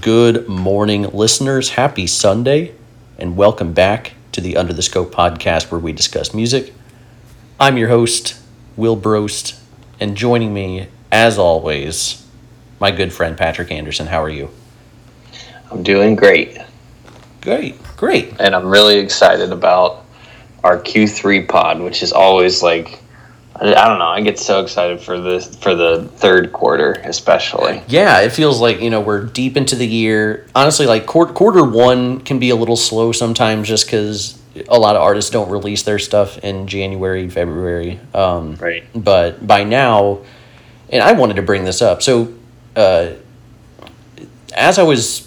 Good morning, listeners. Happy Sunday, and welcome back to the Under the Scope podcast where we discuss music. I'm your host, Will Brost, and joining me, as always, my good friend Patrick Anderson. How are you? I'm doing great. Great, great. And I'm really excited about our Q3 pod, which is always like I, I don't know, I get so excited for the for the third quarter especially. Yeah, it feels like, you know, we're deep into the year. Honestly, like quarter, quarter 1 can be a little slow sometimes just cuz a lot of artists don't release their stuff in January, February. Um, Right. But by now, and I wanted to bring this up. So, uh, as I was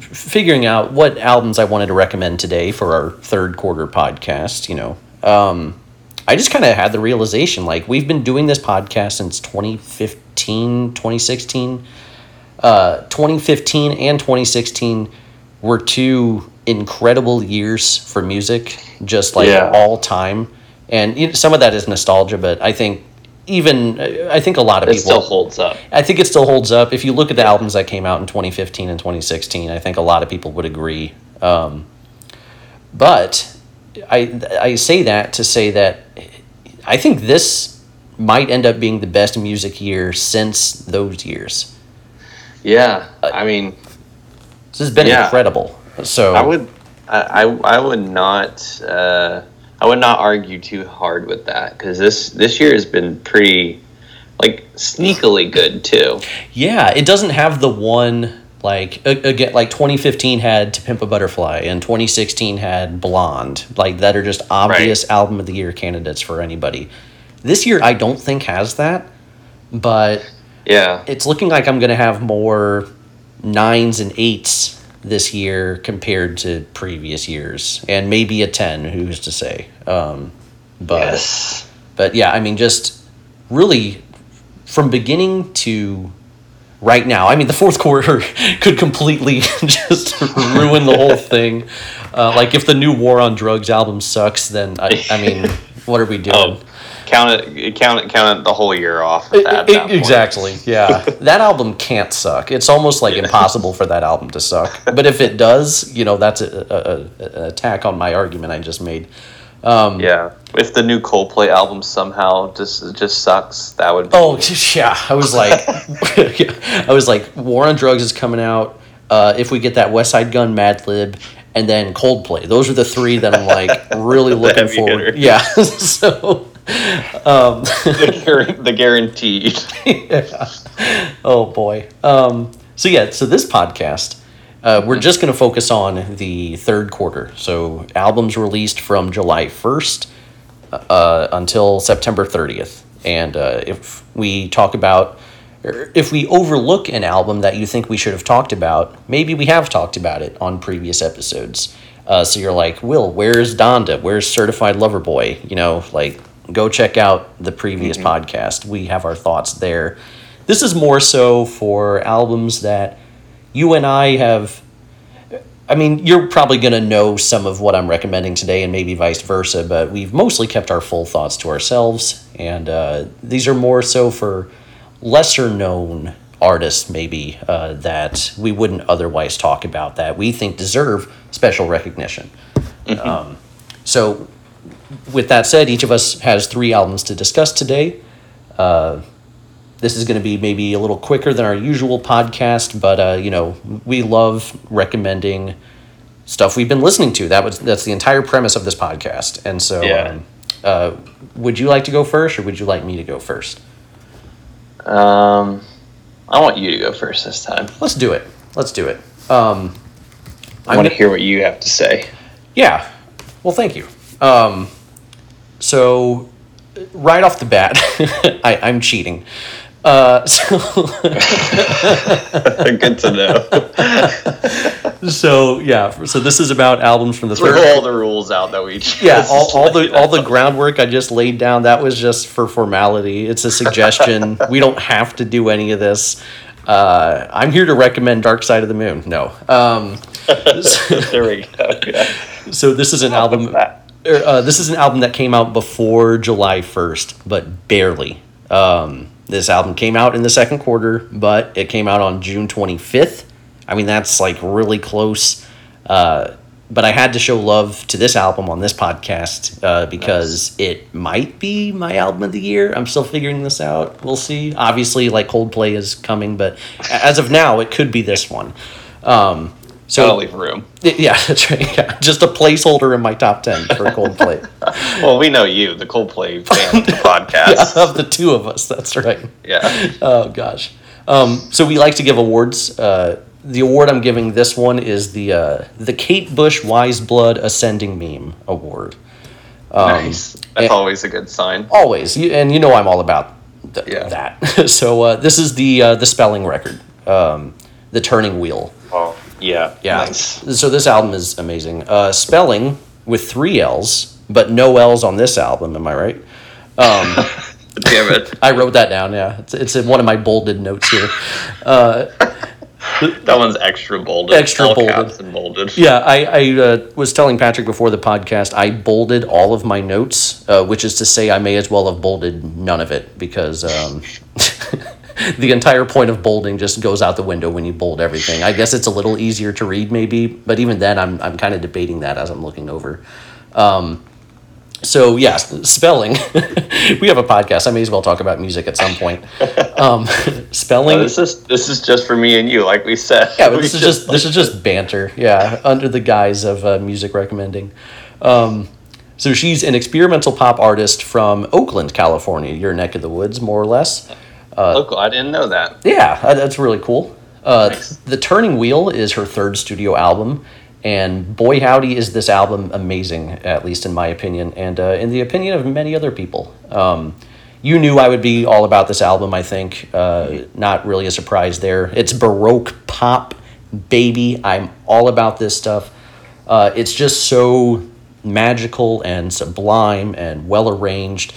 figuring out what albums I wanted to recommend today for our third quarter podcast, you know, um, I just kind of had the realization like we've been doing this podcast since 2015, 2016. Uh, 2015 and 2016 were two incredible years for music, just like Yeah. all time. And you know, some of that is nostalgia, but I think even I think a lot of It people still holds up. I think it still holds up. If you look at the albums that came out in 2015 and 2016, I think a lot of people would agree. Um, but I I say that to say that I think this might end up being the best music year since those years. Yeah. I mean, This has been Yeah. incredible. So I would I, I would not uh I would not argue too hard with that cuz this this year has been pretty like sneakily good too. Yeah, it doesn't have the one like again like 2015 had To Pimp a Butterfly and 2016 had Blonde like that are just obvious album of the year candidates for anybody. This year I don't think has that, but Yeah. it's looking like I'm going to have more nines and eights this year compared to previous years and maybe a 10 who's to say um, but yes. but yeah, I mean, just really from beginning to right now. I mean, the fourth quarter could completely just ruin the whole thing. Uh, like, if the new War on Drugs album sucks, then I, I mean, what are we doing? Oh, count it count it count it the whole year off at that, that exactly. Yeah, that album can't suck. It's almost like impossible for that album to suck. But if it does, you know, that's a, a, a, an attack on my argument I just made. Um, Yeah. If the new Coldplay album somehow just just sucks, that would be Oh yeah, I was like, I was like, War on Drugs is coming out. Uh, if we get that Westside Gunn, Mad Lib, and then Coldplay, those are the three that I'm like really looking forward. hitter. Yeah, so the, the guaranteed. oh boy. Um, so yeah, so this podcast, uh, we're just going to focus on the third quarter. So albums released from July first uh, until September thirtieth, and uh, if we talk about. If we overlook an album that you think we should have talked about, maybe we have talked about it on previous episodes. Uh, so you're like, Will, where's Donda? Where's Certified Lover Boy? You know, like, go check out the previous podcast. We have our thoughts there. This is more so for albums that you and I have. I mean, you're probably going to know some of what I'm recommending today, and maybe vice versa, but we've mostly kept our full thoughts to ourselves. And uh, these are more so for lesser known artists, maybe, uh, that we wouldn't otherwise talk about that we think deserve special recognition. Um, so, with that said, each of us has three albums to discuss today. Uh, this is going to be maybe a little quicker than our usual podcast, but uh, you know we love recommending stuff we've been listening to. That was that's the entire premise of this podcast. And so, Yeah. um, uh, would you like to go first, or would you like me to go first? Um, I want you to go first this time. Let's do it. Let's do it. Um, I want to hear what you have to say. Yeah. Well, thank you. Um, so, right off the bat, I, I'm cheating. Uh, so, Good to know. so yeah. So this is about albums from the Throw third. all the rules out that we Yeah, all, all the laid all the groundwork I just laid down that was just for formality. It's a suggestion. we don't have to do any of this. Uh, I'm here to recommend Dark Side of the Moon. No. Um, there we go. Yeah. so this is an album. that. er, Uh, this is an album that came out before July 1st, but barely. Um, this album came out in the second quarter, but it came out on June 25th I mean, that's like really close. Uh, but I had to show love to this album on this podcast uh, because it might be my album of the year. I'm still figuring this out. We'll see. Obviously, like Coldplay is coming, but as of now, it could be this one. Um, so Gotta leave room. yeah, that's right. Yeah. Just a placeholder in my top ten for Coldplay. Well, we know you, the Coldplay fan of the podcast. yeah, of the two of us, that's right. Yeah. Oh gosh. Um, so we like to give awards. Uh, the award I'm giving this one is the uh, the Kate Bush Weyes Blood Ascending Meme Award. Um, nice. That's always a good sign. Always, you, and you know I'm all about th- Yeah. that. so uh, this is the uh, the Spellling record, um, the Turning Wheel. Oh, yeah. Yeah. Nice. So this album is amazing. Uh, Spellling with three L's, but no L's on this album. Am I right? Um, Damn it. I wrote that down. Yeah, it's, it's in one of my bolded notes here. That one's extra bolded. Extra all bolded. caps and bolded. Yeah, I, I uh, was telling Patrick before the podcast, I bolded all of my notes, uh, which is to say, I may as well have bolded none of it because um, the entire point of bolding just goes out the window when you bold everything. I guess it's a little easier to read, maybe, but even then, I'm, I'm kind of debating that as I'm looking over. Um, so, yeah, Spellling. we have a podcast. I may as well talk about music at some point. Um, Spellling. No, this is this is just for me and you, like we said. Yeah, but this is just this is just banter. Yeah, under the guise of uh, music recommending. Um, so she's an experimental pop artist from Oakland, California, your neck of the woods, more or less. Local. I didn't know that. Yeah, uh, that's really cool. Uh, Nice. The Turning Wheel is her third studio album, and boy howdy is this album amazing, at least in my opinion, and uh, in the opinion of many other people. Um, you knew I would be all about this album, I think. Uh, not really a surprise there. It's Baroque pop, baby. I'm all about this stuff. Uh, it's just so magical and sublime and well arranged.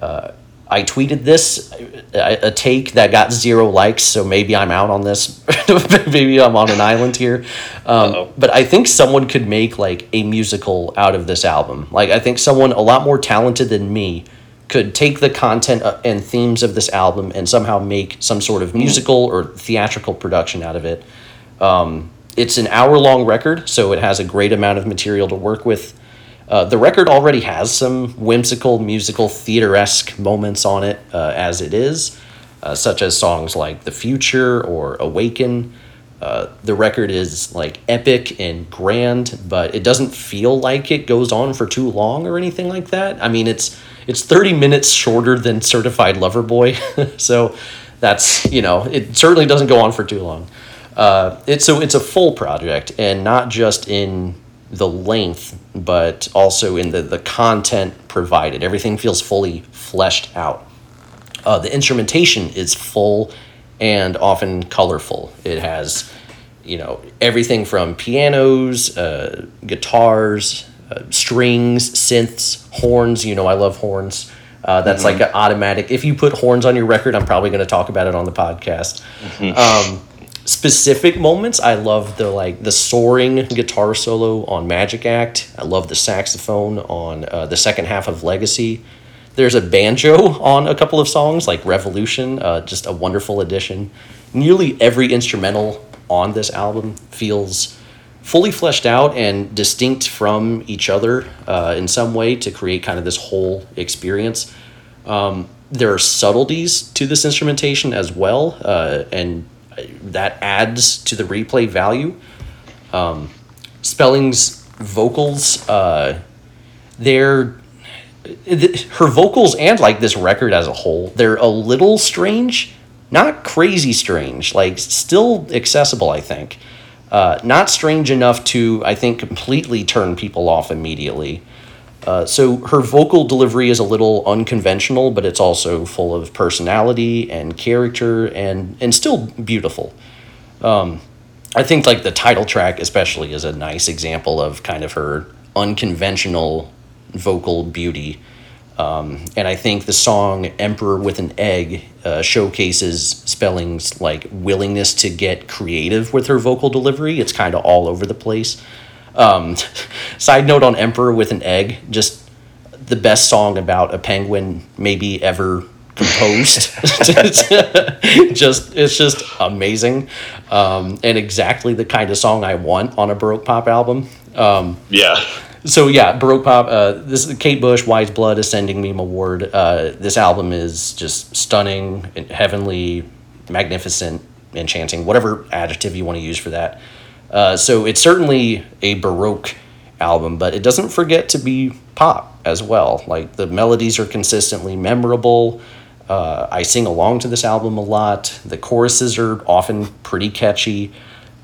Uh, I tweeted this, a, a take that got zero likes, so maybe I'm out on this. maybe I'm on an island here. Um, but I think someone could make like a musical out of this album. Like I think someone a lot more talented than me could take the content uh, and themes of this album and somehow make some sort of musical or theatrical production out of it. Um, it's an hour long record, so it has a great amount of material to work with. Uh, the record already has some whimsical, musical, theater esque moments on it uh, as it is, uh, such as songs like The Future or Awaken. Uh, the record is like epic and grand, but it doesn't feel like it goes on for too long or anything like that. I mean, it's it's 30 minutes shorter than Certified Lover Boy, so that's you know it certainly doesn't go on for too long. Uh, it's so it's a full project and not just in the length, but also in the the content provided. Everything feels fully fleshed out. Uh, the instrumentation is full and often colorful. It has, you know, everything from pianos, uh, guitars, uh, strings, synths, horns. You know, I love horns. Uh, that's like an automatic. If you put horns on your record, I'm probably going to talk about it on the podcast. Um, specific moments, I love the like the soaring guitar solo on Magic Act. I love the saxophone on uh, the second half of Legacy. There's a banjo on a couple of songs, like Revolution, uh, just a wonderful addition. Nearly every instrumental on this album feels fully fleshed out and distinct from each other uh, in some way to create kind of this whole experience. Um, there are subtleties to this instrumentation as well, uh, and that adds to the replay value. Um, Spellling's vocals, uh, they're th- her vocals and like this record as a whole they're a little strange not crazy strange like still accessible i think uh, not strange enough to i think completely turn people off immediately uh, so her vocal delivery is a little unconventional but it's also full of personality and character and and still beautiful um, I think like the title track especially is a nice example of kind of her unconventional vocal beauty. Um, and I think the song Emperor with an Egg uh, showcases Spellling's like willingness to get creative with her vocal delivery. It's kind of all over the place. Um, side note on Emperor with an Egg, just the best song about a penguin maybe ever composed. just it's just amazing, um, and exactly the kind of song I want on a Baroque pop album. Um, Yeah. so yeah, Baroque pop. Uh, this is Kate Bush, Weyes Blood, Ascending Meme Award. Uh, this album is just stunning, and heavenly, magnificent, enchanting, whatever adjective you want to use for that. Uh, so it's certainly a Baroque album, but it doesn't forget to be pop as well. Like the melodies are consistently memorable. Uh, I sing along to this album a lot. The choruses are often pretty catchy.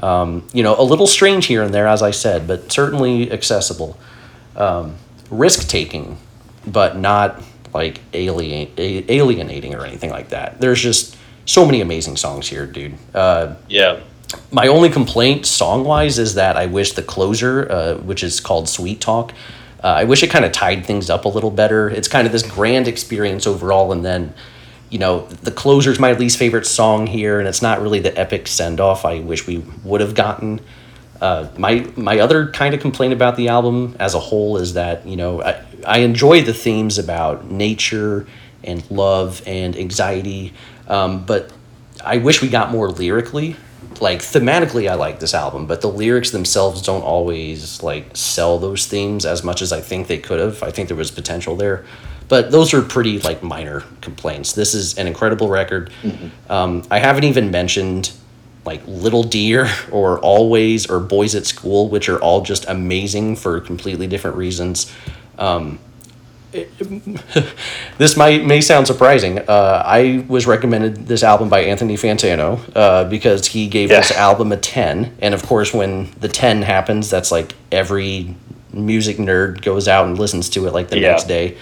Um, you know, a little strange here and there, as I said, but certainly accessible. Um, risk taking, but not like alien, alienating or anything like that. There's just so many amazing songs here, dude. Uh, Yeah. My only complaint song wise is that I wish the closer, uh, which is called Sweet Talk, uh, I wish it kind of tied things up a little better. It's kind of this grand experience overall, and then, you know, the closer's my least favorite song here, and it's not really the epic send off I wish we would have gotten. Uh, my my other kind of complaint about the album as a whole is that you know I, I enjoy the themes about nature and love and anxiety, um, but I wish we got more lyrically. Like thematically, I like this album, but the lyrics themselves don't always like sell those themes as much as I think they could have. I think there was potential there, but those are pretty like minor complaints. This is an incredible record. Um, I haven't even mentioned like Little Deer or Always or Boys at School, which are all just amazing for completely different reasons. Um, this might may sound surprising. Uh, I was recommended this album by Anthony Fantano uh, because he gave Yeah. this album a ten, and of course, when the ten happens, that's like every music nerd goes out and listens to it like the Yeah. next day.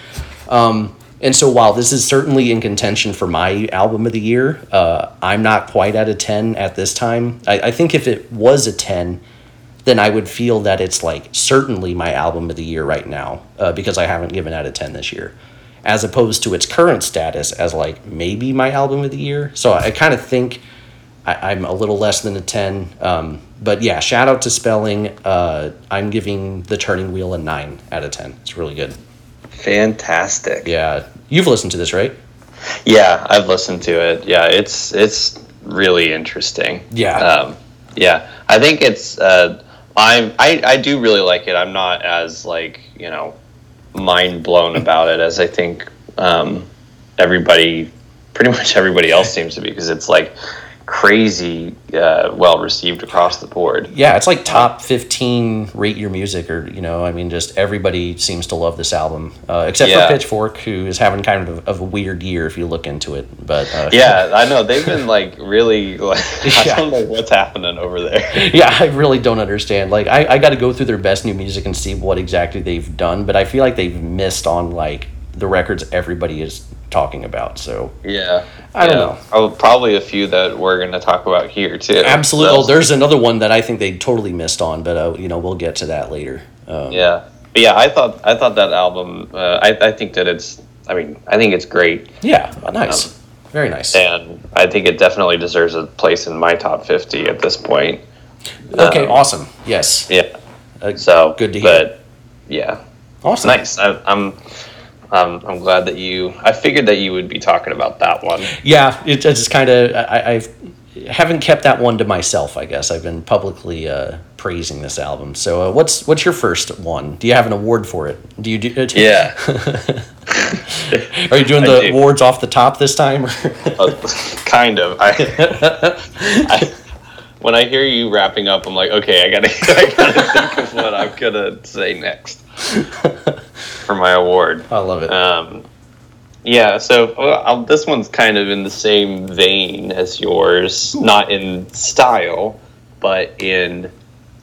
Um, and so, while this is certainly in contention for my album of the year, uh, I'm not quite at a ten at this time. I, I think if it was a ten, then I would feel that it's like certainly my album of the year right now uh, because I haven't given out a 10 this year, as opposed to its current status as like maybe my album of the year. So I kind of think I, I'm a little less than a 10. Um, but yeah, shout out to Spellling. Uh, I'm giving The Turning Wheel a 9 out of 10. It's really good. Fantastic. Yeah. You've listened to this, right? Yeah, I've listened to it. Yeah, it's it's really interesting. Yeah. Um, yeah, I think it's. Uh, I'm. I, I do really like it. I'm not as like you know, mind blown about it as I think um, everybody, pretty much everybody else seems to be because it's like crazy uh, well received across the board. Yeah, it's like top 15 rate your music, or, you know, I mean, just everybody seems to love this album, uh, except Yeah. for Pitchfork, who is having kind of, of a weird year if you look into it. But uh, Yeah, I know they've been like really. Like, I Yeah. don't know what's happening over there. yeah, I really don't understand. Like, I, I got to go through their best new music and see what exactly they've done, but I feel like they've missed on like the records everybody is talking about. So, Yeah, I don't know. Oh, probably a few that we're going to talk about here too. absolutely. So, Oh, there's another one that I think they totally missed on, but uh, you know, we'll get to that later. Um, yeah, but yeah. I thought I thought that album. Uh, I I think that it's. I mean, I think it's great, yeah, nice, very nice. and I think it definitely deserves a place in my top fifty at this point. Okay, um, awesome. Yes, Yeah. Uh, So good to hear. But yeah, awesome. nice. I, I'm. Um, I'm glad that you. I figured that you would be talking about that one. Yeah, it, it's just kind of I, I've haven't kept that one to myself. I guess I've been publicly uh, praising this album. So, uh, what's what's your first one? Do you have an award for it? Do you do? Uh, Yeah. Are you doing the do. awards off the top this time? Uh, kind of. I, I, when I hear you wrapping up, I'm like, okay, I gotta, I gotta think of what I'm gonna say next for my award. I love it. Um, yeah, so well, I'll, this one's kind of in the same vein as yours, not in style, but in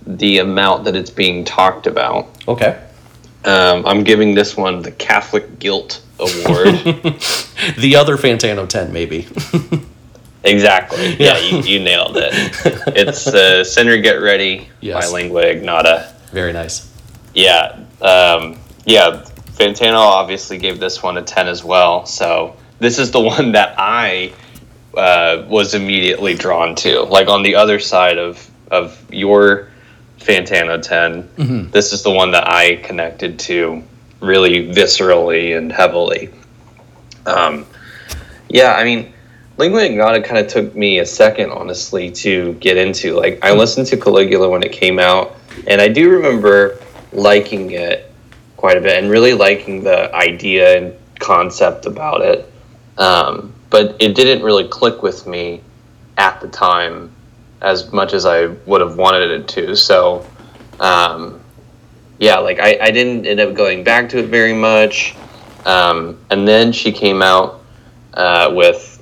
the amount that it's being talked about. okay. Um, I'm giving this one the Catholic Guilt Award. The other Fantano ten, maybe. Exactly. Yeah. Yeah, you, you nailed it. It's uh, Sinner Get Ready Yes. by Lingua Ignota. Very nice. Yeah. Um, yeah. Fantano obviously gave this one a 10 as well. So this is the one that I uh, was immediately drawn to. Like on the other side of, of your Fantano 10, this is the one that I connected to really viscerally and heavily. Um, Yeah, I mean, Lingua Ignota kind of took me a second, honestly, to get into. Like, I listened to Caligula when it came out, and I do remember liking it quite a bit and really liking the idea and concept about it. Um, but it didn't really click with me at the time as much as I would have wanted it to. So, um, yeah, like I, I didn't end up going back to it very much. Um, and then she came out uh, with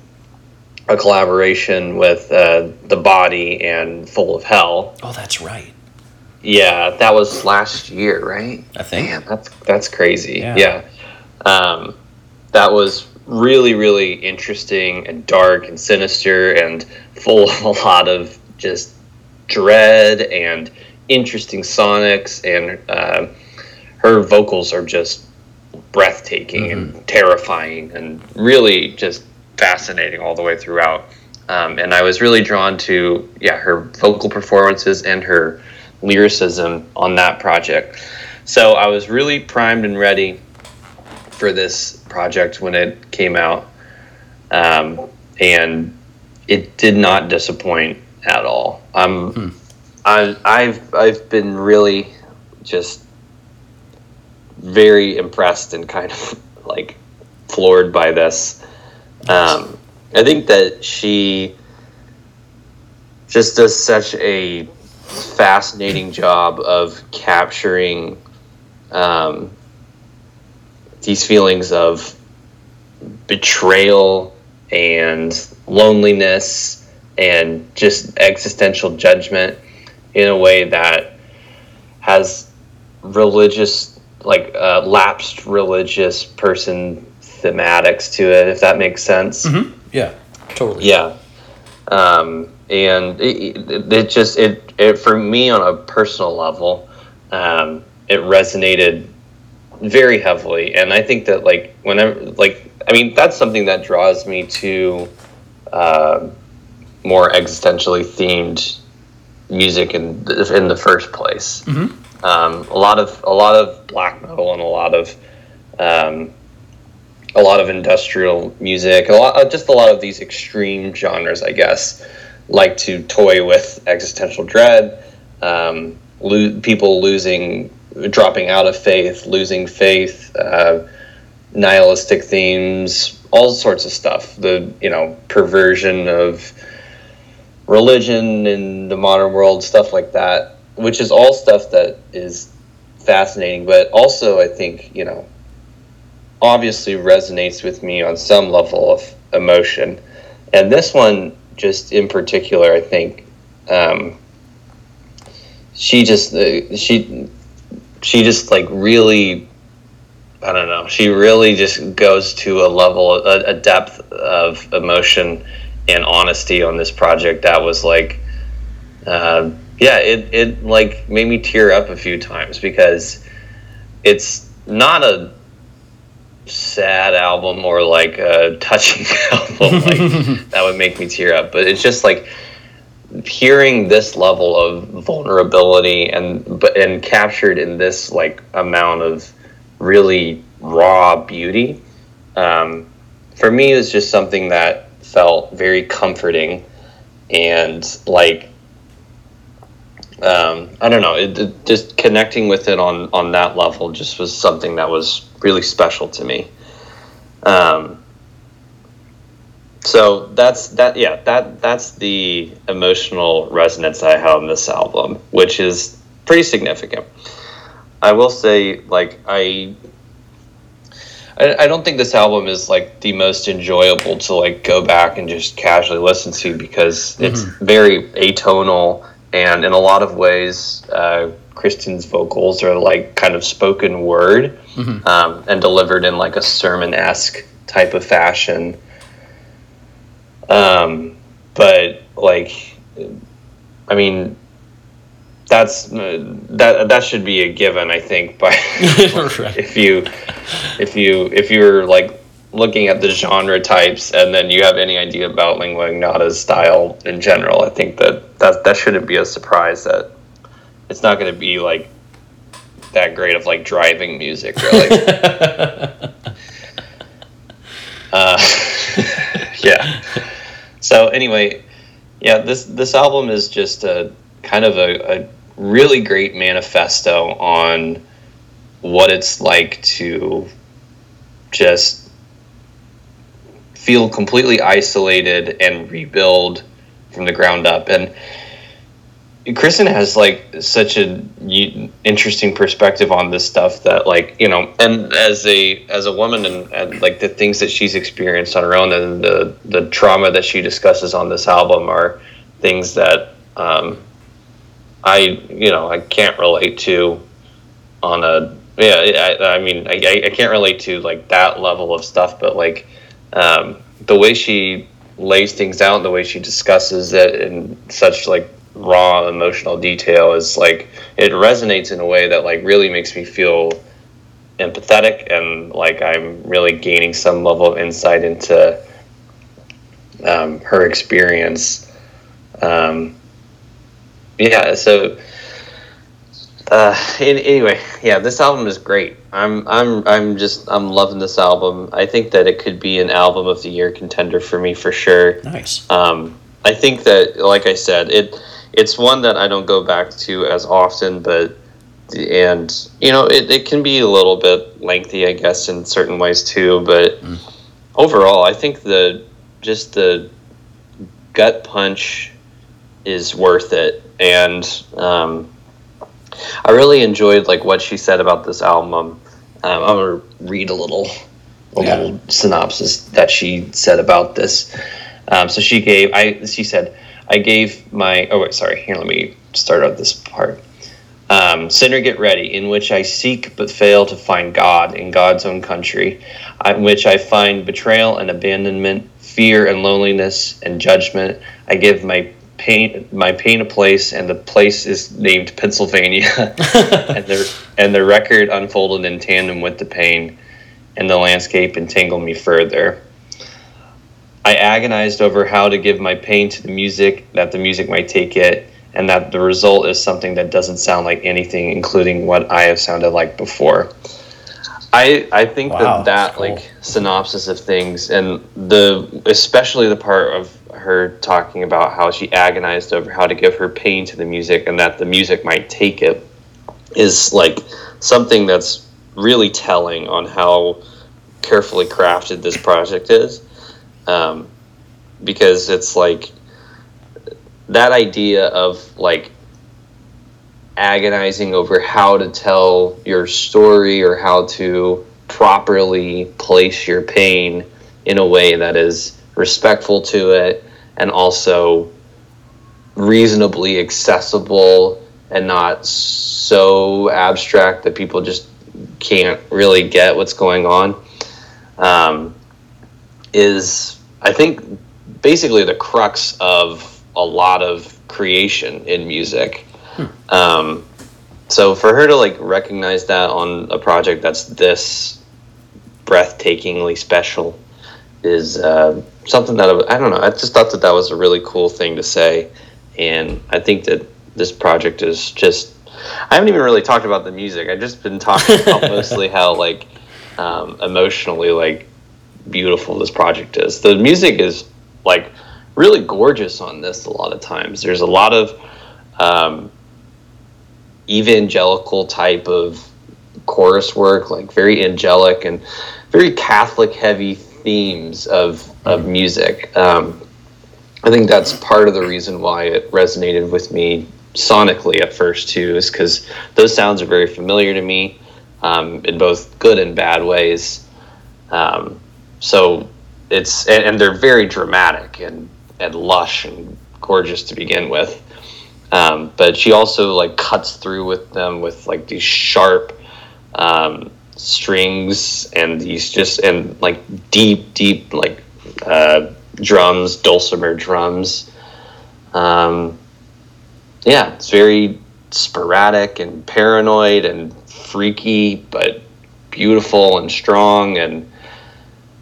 a collaboration with uh, The Body and Full of Hell. Oh, that's right. Yeah, that was last year, right? I think. Man, that's that's crazy. Yeah. Yeah. Um, that was really, really interesting and dark and sinister and full of a lot of just dread and interesting sonics. And uh, her vocals are just breathtaking and terrifying and really just fascinating all the way throughout. Um, and I was really drawn to, yeah, her vocal performances and her lyricism on that project. So I was really primed and ready for this project when it came out. Um, and it did not disappoint at all. I'm, I, I've, I've been really just very impressed and kind of like floored by this. Um, I think that she just does such a fascinating job of capturing um, these feelings of betrayal and loneliness and just existential judgment in a way that has religious like uh, lapsed religious person thematics to it if that makes sense. Yeah, totally. yeah. Um, and it, it, it just it, it for me on a personal level um, it resonated very heavily. And i think that like whenever like i mean that's something that draws me to uh, more existentially themed music in in the first place. Um, a lot of a lot of black metal and a lot of um, a lot of industrial music, a lot, uh, just a lot of these extreme genres, I guess, like to toy with existential dread, um, lo- people losing, dropping out of faith, losing faith, uh, nihilistic themes, all sorts of stuff. The you know perversion of religion in the modern world, stuff like that, which is all stuff that is fascinating, but also I think you know obviously resonates with me on some level of emotion. And this one, just in particular, I think um, she just uh, she she just like really I don't know. She really just goes to a level, a, a depth of emotion and honesty on this project that was like, uh, yeah, it, it like made me tear up a few times because it's not a sad album or like a touching album like that would make me tear up. But it's just like hearing this level of vulnerability and but and captured in this like amount of really raw beauty um, for me it was just something that felt very comforting and like um, I don't know. It, it- just connecting with it on on that level just was something that was really special to me. Um, so that's that. Yeah, that that's the emotional resonance I have on this album, which is pretty significant. I will say, like I. I I don't think this album is like the most enjoyable to like go back and just casually listen to because it's very atonal and in a lot of ways uh, Kristin's vocals are like kind of spoken word um, and delivered in like a sermon esque type of fashion. Um, but like, I mean, that's uh, that that should be a given, I think. By Right. if you if you if you're like looking at the genre types and then you have any idea about lingua ignota's style in general, I think that that that shouldn't be a surprise that it's not going to be like that great of like driving music really. uh, yeah. So anyway, yeah, this this album is just a kind of a, a really great manifesto on what it's like to just feel completely isolated and rebuild from the ground up. And Kristin has like such an interesting perspective on this stuff that like you know and as a as a woman and, and like the things that she's experienced on her own and the the trauma that she discusses on this album are things that um, I you know I can't relate to on a yeah I, I mean I, I can't relate to like that level of stuff but like um, the way she lays things out the way she discusses it in such like raw emotional detail is like it resonates in a way that like really makes me feel empathetic and like I'm really gaining some level of insight into um, her experience. Um, yeah, so uh, in, anyway, yeah, this album is great. I'm I'm I'm just I'm loving this album. I think that it could be an album of the year contender for me for sure. Nice. Um, I think that, like I said, it it's one that I don't go back to as often, but and you know it, it can be a little bit lengthy, I guess, in certain ways too. But mm. overall, I think the just the gut punch is worth it, and um, I really enjoyed like what she said about this album. Um, I'm gonna read a little a yeah. little synopsis that she said about this. Um, so she gave I she said I gave my oh wait sorry here let me start out this part. Um, Sinner get ready, in which I seek but fail to find God in God's own country, in which I find betrayal and abandonment, fear and loneliness and judgment. I give my pain my pain a place, and the place is named Pennsylvania, and the and the record unfolded in tandem with the pain, and the landscape entangled me further. I agonized over how to give my pain to the music, that the music might take it, and that the result is something that doesn't sound like anything, including what I have sounded like before. I I think wow, that that cool. like synopsis of things and the especially the part of her talking about how she agonized over how to give her pain to the music and that the music might take it is like something that's really telling on how carefully crafted this project is. Um, because it's like that idea of like agonizing over how to tell your story or how to properly place your pain in a way that is respectful to it and also reasonably accessible and not so abstract that people just can't really get what's going on um, is I think basically the crux of a lot of creation in music. Hmm. Um, so for her to like recognize that on a project that's this breathtakingly special is uh, something that I, I don't know. I just thought that that was a really cool thing to say, and I think that this project is just. I haven't even really talked about the music. I've just been talking about mostly how like um, emotionally like beautiful this project is. The music is like really gorgeous on this a lot of times. There's a lot of um, evangelical type of chorus work, like very angelic and very Catholic heavy themes of, of music. Um, I think that's part of the reason why it resonated with me sonically at first too, is because those sounds are very familiar to me um, in both good and bad ways. Um, so it's and, and, they're very dramatic and and lush and gorgeous to begin with. Um, but she also like cuts through with them with like these sharp um, strings and these just and like deep, deep like uh, drums, dulcimer drums. Um, yeah, it's very sporadic and paranoid and freaky, but beautiful and strong and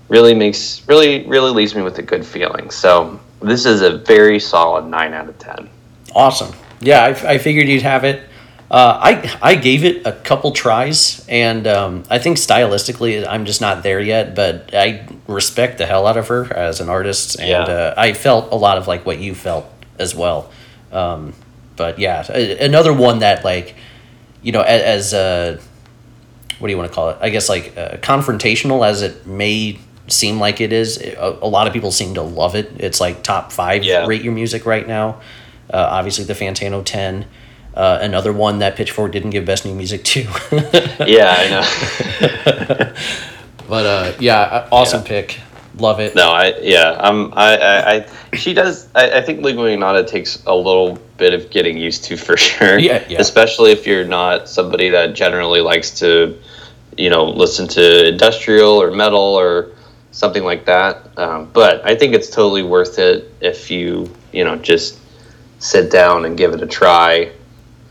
really makes really really leaves me with a good feeling. So this is a very solid nine out of ten. Awesome. Yeah, I, I figured you'd have it. Uh, I I gave it a couple tries, and um, I think stylistically, I'm just not there yet. But I respect the hell out of her as an artist, and Yeah. uh, I felt a lot of like what you felt as well. Um, but yeah, another one that like, you know, a- as uh, what do you want to call it? I guess like uh, confrontational as it may seem like it is. A, a lot of people seem to love it. It's like top five Yeah. rate your music right now. Uh, obviously, the Fantano ten. Uh, another one that Pitchfork didn't give best new music to. Yeah, I know. but uh, yeah, awesome Yeah. pick. Love it. No, I yeah, um, I, I, I she does. I, I think Lingua Ignota takes a little bit of getting used to for sure. Yeah, yeah. Especially if you're not somebody that generally likes to, you know, listen to industrial or metal or something like that. Um, but I think it's totally worth it if you, you know, just sit down and give it a try.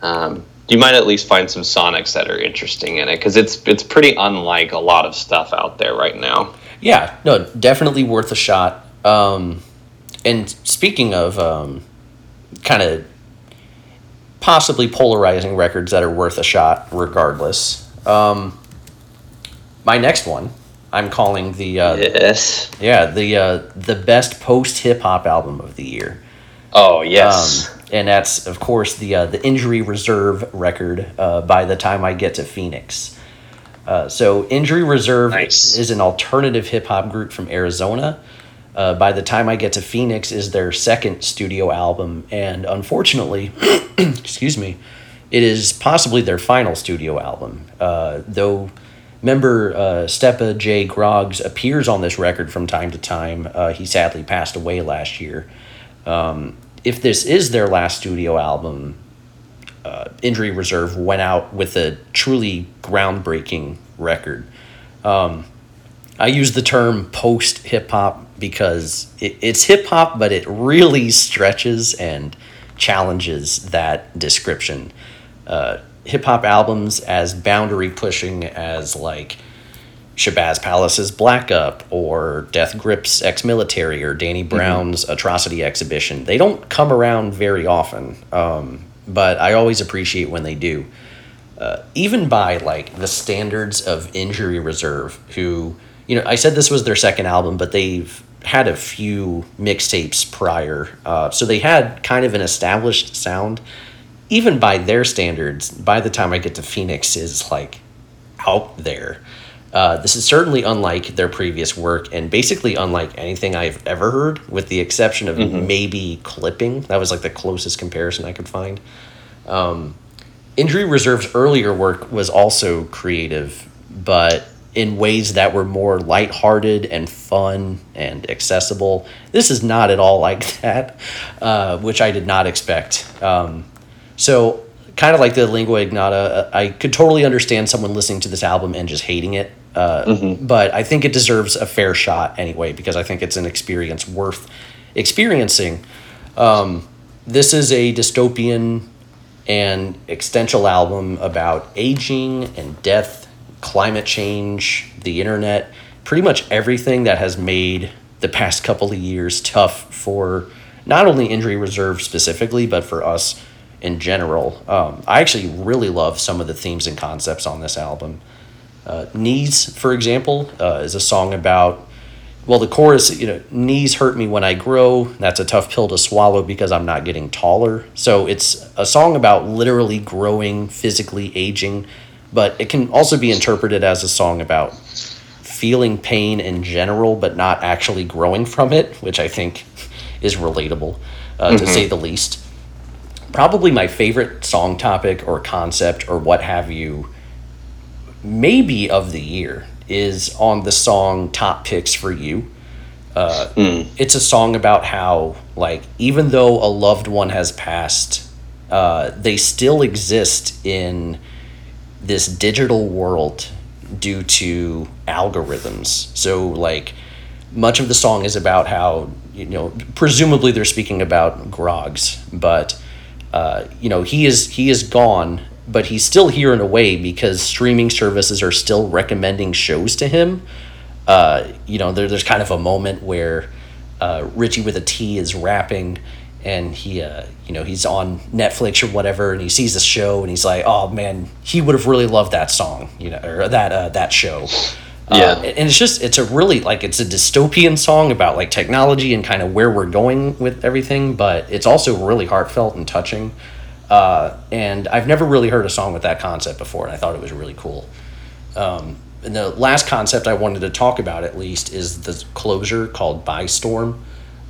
Um, you might at least find some sonics that are interesting in it because it's it's pretty unlike a lot of stuff out there right now. Yeah, no, definitely worth a shot. Um, and speaking of um, kind of possibly polarizing records that are worth a shot, regardless. Um, my next one, I'm calling the uh, Yes. yeah the uh, the best post hip hop album of the year. Oh yes. Um, and that's of course the uh, the Injury Reserve record. Uh, by the time I get to Phoenix, uh, so Injury Reserve Nice. is an alternative hip hop group from Arizona. Uh, by the time I get to Phoenix is their second studio album, and unfortunately, excuse me, it is possibly their final studio album. Uh, though member uh, Stepa J. Groggs appears on this record from time to time. Uh, he sadly passed away last year. Um, if this is their last studio album, uh, Injury Reserve went out with a truly groundbreaking record. Um, I use the term post hip hop because it, it's hip hop, but it really stretches and challenges that description. Uh, hip hop albums as boundary pushing as like Shabazz Palaces' Black Up or Death Grips' Ex Military or Danny Brown's Atrocity Exhibition. They don't come around very often, um, but I always appreciate when they do. Uh, even by like the standards of Injury Reserve, who, you know, I said this was their second album, but they've had a few mixtapes prior. Uh, so they had kind of an established sound. Even by their standards, by the time I get to Phoenix, is like out there. Uh, this is certainly unlike their previous work and basically unlike anything I've ever heard, with the exception of maybe clipping. That was like the closest comparison I could find. Um, Injury Reserve's earlier work was also creative, but in ways that were more lighthearted and fun and accessible. This is not at all like that, uh, which I did not expect. Um, so, kind of like the Lingua Ignota, uh, I could totally understand someone listening to this album and just hating it. Uh, But I think it deserves a fair shot anyway, because I think it's an experience worth experiencing. Um, this is a dystopian and existential album about aging and death, climate change, the internet, pretty much everything that has made the past couple of years tough for not only Injury Reserve specifically, but for us in general. Um, I actually really love some of the themes and concepts on this album. Uh, Knees, for example, uh, is a song about well, the chorus, you know, knees hurt me when I grow. That's a tough pill to swallow because I'm not getting taller. So it's a song about literally growing, physically aging, but it can also be interpreted as a song about feeling pain in general, but not actually growing from it, which I think is relatable, uh, to say the least. Probably my favorite song topic or concept or what have you, maybe of the year, is on the song Top Picks for You. Uh, It's a song about how, like, even though a loved one has passed, uh, they still exist in this digital world due to algorithms. So, like, much of the song is about how, you know, presumably they're speaking about Groggs, but, uh, you know, he is he is gone, but he's still here in a way because streaming services are still recommending shows to him. Uh, you know, there, there's kind of a moment where uh, Ritchie with a T is rapping, and he uh, you know he's on Netflix or whatever, and he sees this show, and he's like, oh man, he would have really loved that song, you know, or that uh, that show. Yeah. Uh, and it's just it's a really like it's a dystopian song about like technology and kind of where we're going with everything, but it's also really heartfelt and touching. Uh, and I've never really heard a song with that concept before, and I thought it was really cool. Um, and the last concept I wanted to talk about, at least, is the closure called By Storm.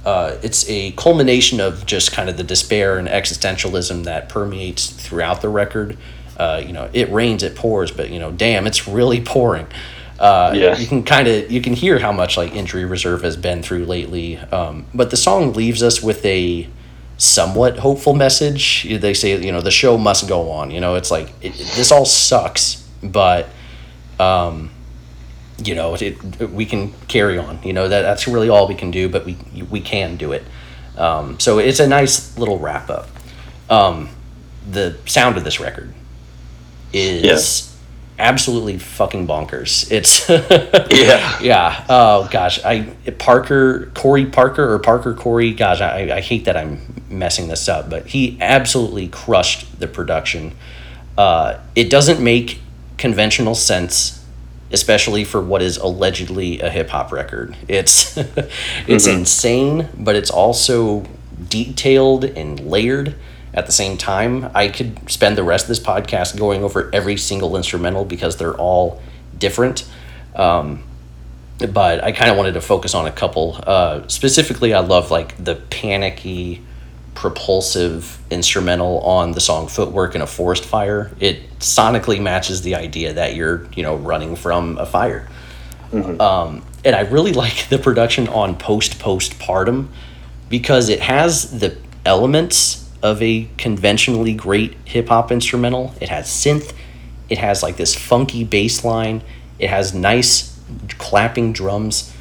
Uh, it's a culmination of just kind of the despair and existentialism that permeates throughout the record. Uh, you know, it rains, it pours, but you know, damn, it's really pouring. Uh, Yeah. You can kind of you can hear how much like injury reserve has been through lately. Um, but the song leaves us with a somewhat hopeful message. They say you know the show must go on. You know, it's like it, it- this all sucks, but um, you know it, we can carry on. You know that that's really all we can do, but we we can do it. Um, so it's a nice little wrap up. Um, the sound of this record is absolutely fucking bonkers. It's Yeah. yeah. Oh gosh, I Parker Corey Parker or Parker Corey. Gosh, I, I hate that I'm messing this up, but he absolutely crushed the production. Uh, it doesn't make conventional sense, especially for what is allegedly a hip hop record. It's it's insane, but it's also detailed and layered at the same time. I could spend the rest of this podcast going over every single instrumental because they're all different. Um, but I kind of wanted to focus on a couple. Uh, specifically, I love like the panicky, propulsive instrumental on the song "Footwork in a Forest Fire." It sonically matches the idea that you're, you know, running from a fire. Um, and I really like the production on "Post Postpartum" because it has the elements of a conventionally great hip hop instrumental. It has synth, it has like this funky bass line, it has nice clapping drums,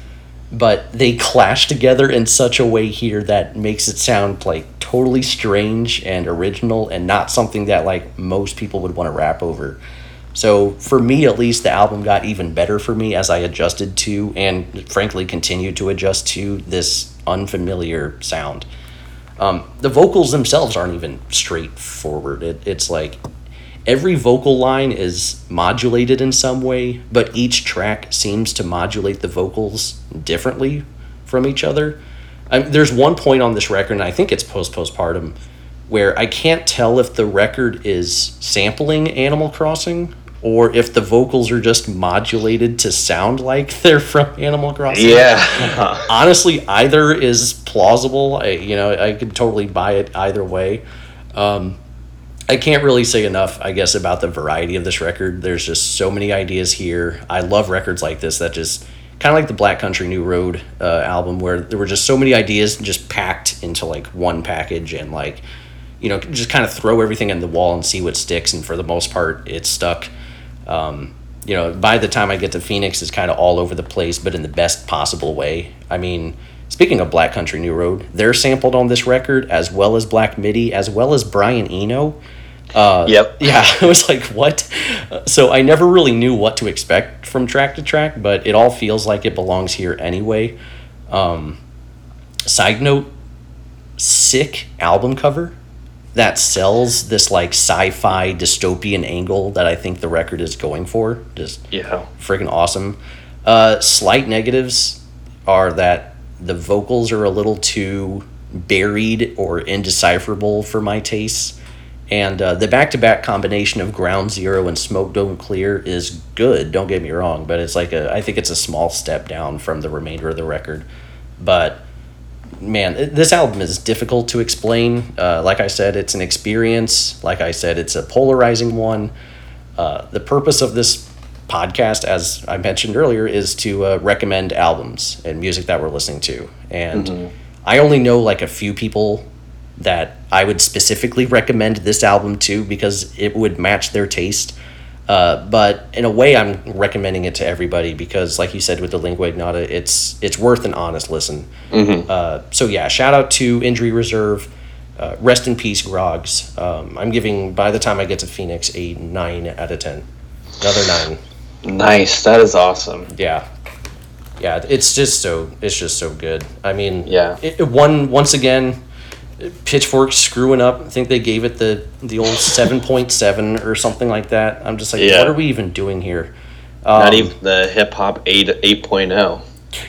but they clash together in such a way here that makes it sound like totally strange and original and not something that like most people would want to rap over. So for me at least the album got even better for me as I adjusted to and frankly continued to adjust to this unfamiliar sound. Um, the vocals themselves aren't even straightforward. It, it's like every vocal line is modulated in some way, but each track seems to modulate the vocals differently from each other. Um, there's one point on this record, and I think it's post postpartum, where I can't tell if the record is sampling Animal Crossing or if the vocals are just modulated to sound like they're from Animal Crossing. Yeah. honestly either is plausible. I, you know i could totally buy it either way. Um, i can't really say enough i guess about the variety of this record. There's just so many ideas here. I love records like this that just kind of like the black country new road uh, album where there were just so many ideas just packed into like one package and like you know just kind of throw everything in the wall and see what sticks and for the most part it stuck um, you know, by the time I get to Phoenix, it's kind of all over the place, but in the best possible way. I mean, speaking of Black Country New Road, they're sampled on this record as well as Black Midi, as well as Brian Eno. Uh, Yep. Yeah, I was like, what? So I never really knew what to expect from track to track, but it all feels like it belongs here anyway. Um, side note, sick album cover that sells this like sci-fi dystopian angle that I think the record is going for. Just Yeah. freaking awesome. Uh, slight negatives are that the vocals are a little too buried or indecipherable for my tastes. And uh, the back to back combination of Ground Zero and Smoke Don't Clear is good, don't get me wrong, but it's like a, I think it's a small step down from the remainder of the record. But man, this album is difficult to explain. Uh, like I said, it's an experience. Like I said, it's a polarizing one. Uh, the purpose of this podcast, as I mentioned earlier, is to uh, recommend albums and music that we're listening to. And I only know like a few people that I would specifically recommend this album to because it would match their taste. Uh, but in a way, I'm recommending it to everybody because, like you said with the lingua ignota, it's it's worth an honest listen. Uh, so yeah, shout out to Injury Reserve. Uh, rest in peace, Groggs. Um, I'm giving by the time I get to Phoenix a nine out of ten. Another nine. Nice. That is awesome. Yeah, yeah. It's just so it's just so good. I mean, Yeah. It, it one once again, Pitchfork screwing up. I think they gave it the the old seven point seven or something like that. I'm just like, Yeah. what are we even doing here? Not Um, even the hip hop eight eight oh.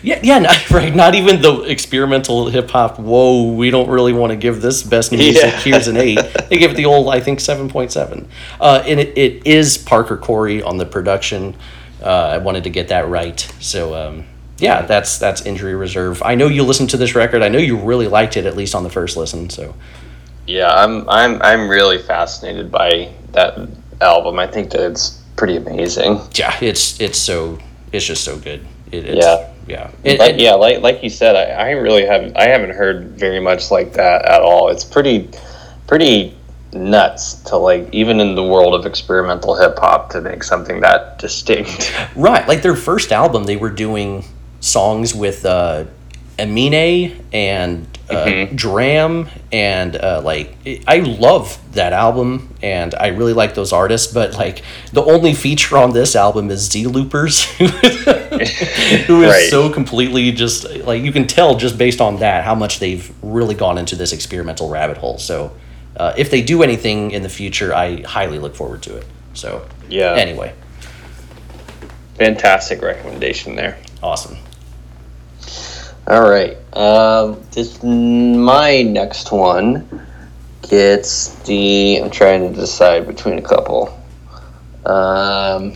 Yeah, yeah, not, right. Not even the experimental hip hop. Whoa, we don't really want to give this best music. Yeah. Here's an eight. They give it the old, I think, seven point seven. Uh, and it, it is Parker Corey on the production. Uh, I wanted to get that right. So um, yeah, that's that's injury reserve. I know you listened to this record. I know you really liked it at least on the first listen. So Yeah, I'm I'm I'm really fascinated by that album. I think that it's pretty amazing. yeah, it's it's so it's just so good. It, it's, Yeah. yeah, It- Like, it- yeah, like like you said, I, I really haven't I haven't heard very much like that at all. It's pretty pretty nuts to like even in the world of experimental hip hop to make something that distinct. Right, like their first album, they were doing songs with uh, Amine and uh, Mhm. Dram, and uh, like I love that album, and I really like those artists. But like the only feature on this album is Zelooperz, who is Right. so completely just like you can tell just based on that how much they've really gone into this experimental rabbit hole. So uh, if they do anything in the future, I highly look forward to it. So Yeah. anyway, Fantastic recommendation there. awesome. All right. Um, this my next one gets the. I'm trying to decide between a couple. Um,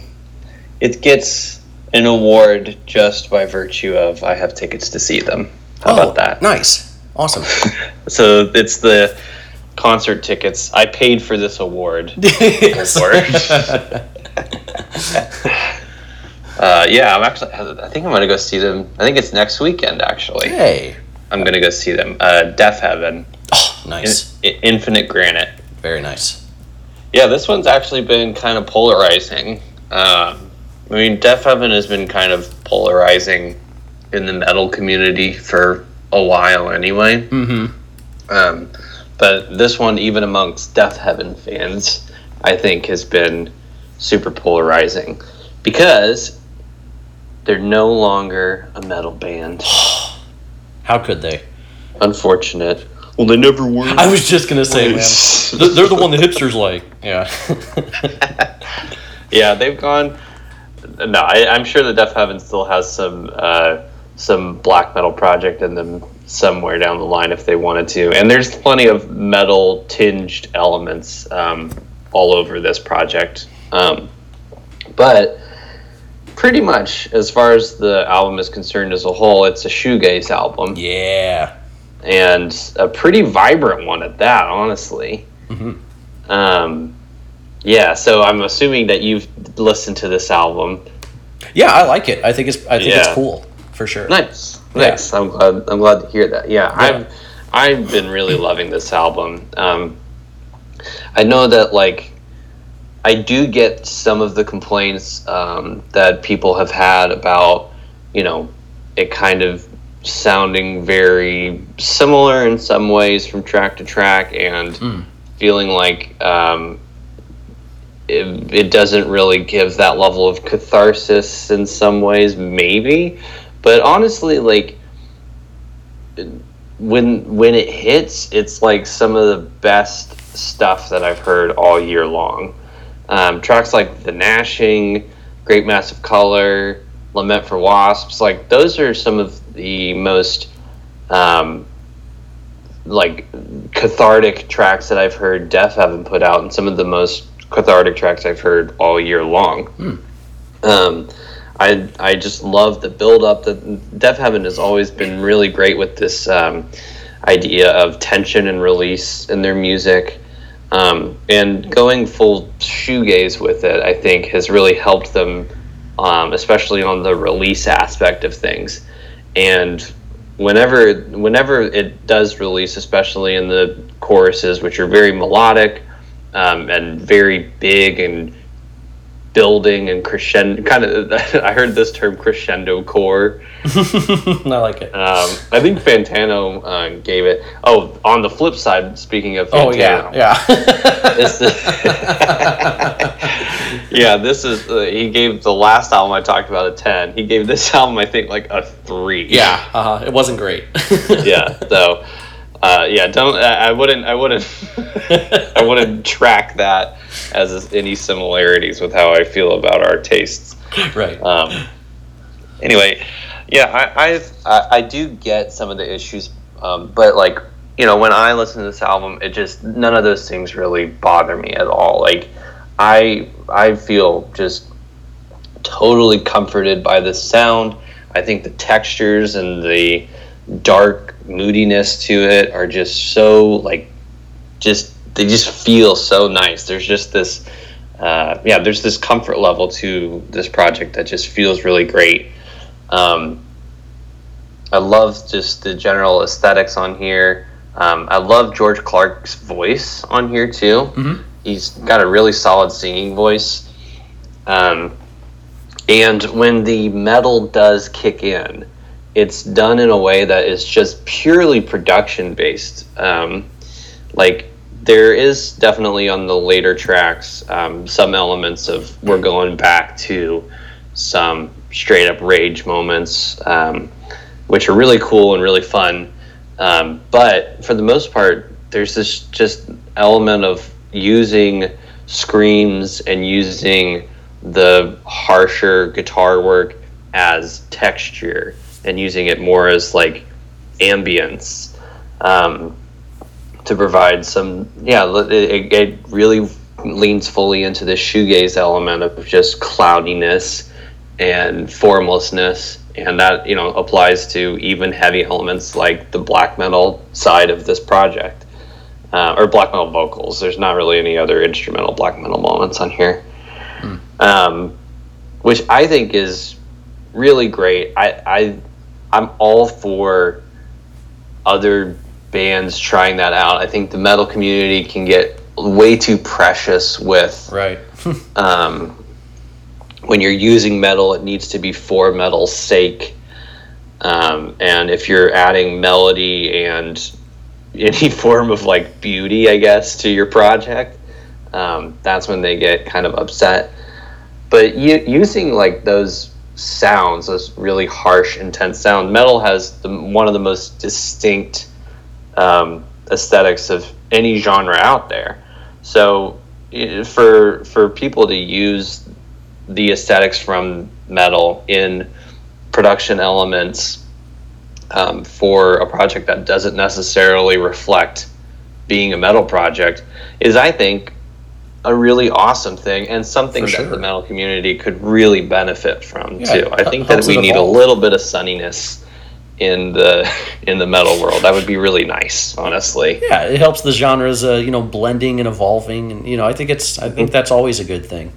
it gets an award just by virtue of I have tickets to see them. How Oh, about that? Nice. Awesome. So it's the concert tickets. I paid for this award. Yes. Uh, yeah, I'm actually. I think I'm gonna go see them. I think it's next weekend. Actually, hey. I'm gonna go see them. Uh, Deafheaven, Oh, In- nice. Infinite Granite. Very nice. Yeah, this one's actually been kind of polarizing. Um, I mean, Deafheaven has been kind of polarizing in the metal community for a while anyway. Mm-hmm. Um, but this one, even amongst Deafheaven fans, I think has been super polarizing because they're no longer a metal band. How could they? Unfortunate. Well, they never were. I was just gonna say, man. They're the one the hipsters like. Yeah. yeah, they've gone. No, I, I'm sure the Deafheaven still has some uh, some black metal project in them somewhere down the line if they wanted to. And there's plenty of metal tinged elements um, all over this project. Um, but pretty much, as far as the album is concerned as a whole, it's a shoegaze album yeah. and a pretty vibrant one at that, honestly. Mhm. Um, yeah, so I'm assuming that you've listened to this album. Yeah, I like it. I think it's. I think it's cool for sure. Nice, Yeah. nice. I'm glad. I'm glad to hear that. Yeah, Yeah. I've I've been really loving this album. Um, I know that like I do get some of the complaints um, that people have had about you know it kind of sounding very similar in some ways from track to track and Mm. feeling like um, it, it doesn't really give that level of catharsis in some ways maybe but honestly like when when it hits it's like some of the best stuff that i've heard all year long um, tracks like the gnashing great Mass of color lament for wasps like those are some of the most um, like cathartic tracks that I've heard Deafheaven put out, and some of the most cathartic tracks I've heard all year long. Um, I I just love the build up. That Deafheaven has always been really great with this um, idea of tension and release in their music. Um, and going full shoegaze with it, I think, has really helped them, um, especially on the release aspect of things. And whenever whenever it does release, especially in the choruses, which are very melodic um, and very big and building and crescendo, kind of. I heard this term crescendo core. I like it. Um, I think Fantano uh, gave it. Oh, on the flip side, speaking of Fantano, oh yeah, yeah. this yeah, this is uh, he gave the last album I talked about a ten. He gave this album I think like a three. yeah. Uh, it wasn't great. yeah. So, Uh, yeah, don't. I wouldn't. I wouldn't. I wouldn't track that as any similarities with how I feel about our tastes. Right. Um, anyway, yeah, I, I've, I I do get some of the issues, um, but like you know, when I listen to this album, it just none of those things really bother me at all. Like I I feel just totally comforted by the sound. I think the textures and the dark moodiness to it are just so like just they just feel so nice. There's just this uh, yeah, there's this comfort level to this project that just feels really great. Um, I love just the general aesthetics on here. Um, I love George Clarke's voice on here too. Mhm. He's got a really solid singing voice. Um, and when the metal does kick in, it's done in a way that is just purely production based. Um, like there is definitely on the later tracks um, some elements of we're going back to some straight up rage moments, um, which are really cool and really fun. Um, but for the most part, there's this just element of using screams and using the harsher guitar work as texture and using it more as like ambience um, to provide some yeah it, it really leans fully into the shoegaze element of just cloudiness and formlessness. And that you know applies to even heavy elements like the black metal side of this project uh, or black metal vocals. There's not really any other instrumental black metal moments on here. Um, which I think is really great. I, I I'm all for other bands trying that out. I think the metal community can get way too precious with Right. um, when you're using metal, it needs to be for metal's sake. Um, and if you're adding melody and any form of like beauty, I guess, to your project, um, that's when they get kind of upset. But using like those sounds, those really harsh, intense sounds, metal has the, one of the most distinct um, aesthetics of any genre out there. So for for people to use the aesthetics from metal in production elements um, for a project that doesn't necessarily reflect being a metal project is, I think, a really awesome thing and something For that sure. the metal community could really benefit from Yeah, too. I think that we need a little bit of sunniness in the in the metal world. That would be really nice, honestly. Yeah, it helps the genres, uh, you know, blending and evolving, and you know, I think it's, I think that's always a good thing.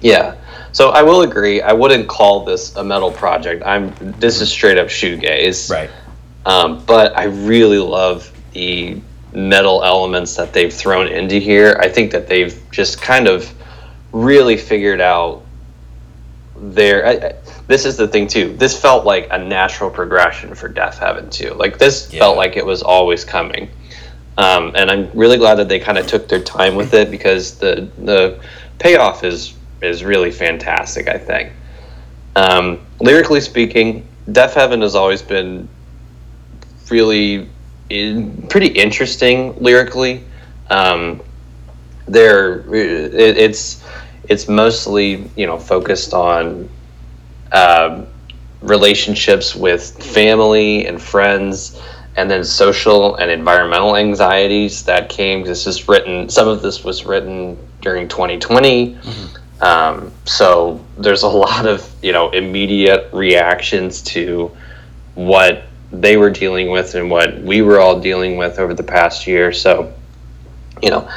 Yeah. So I will agree. I wouldn't call this a metal project. I'm. This is straight up shoegaze. Right. Um, but I really love the metal elements that they've thrown into here. I think that they've just kind of really figured out their. I, I, this is the thing too. This felt like a natural progression for Deafheaven too. Like this Yeah. felt like it was always coming. Um, and I'm really glad that they kind of took their time with it because the the payoff is is really fantastic. I think. Um, lyrically speaking, Deafheaven has always been really in, pretty interesting lyrically. Um, they're it, it's it's mostly you know focused on um, relationships with family and friends, and then social and environmental anxieties that came. This is written. Some of this was written during 2020. Um, so there's a lot of you know immediate reactions to what they were dealing with and what we were all dealing with over the past year. So, you know,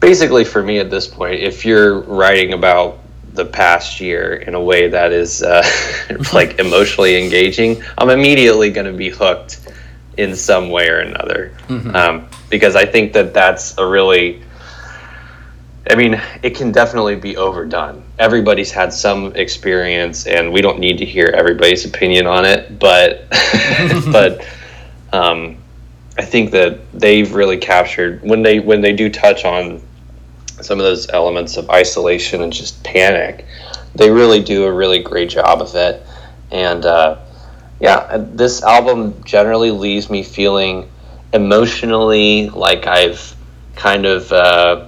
basically for me at this point, if you're writing about the past year in a way that is uh, like emotionally engaging, I'm immediately going to be hooked in some way or another. Um, because I think that that's a really I mean, it can definitely be overdone. Everybody's had some experience, and we don't need to hear everybody's opinion on it. But, but, um, I think that they've really captured when they when they do touch on some of those elements of isolation and just panic. They really do a really great job of it, and uh, yeah, this album generally leaves me feeling emotionally like I've kind of uh,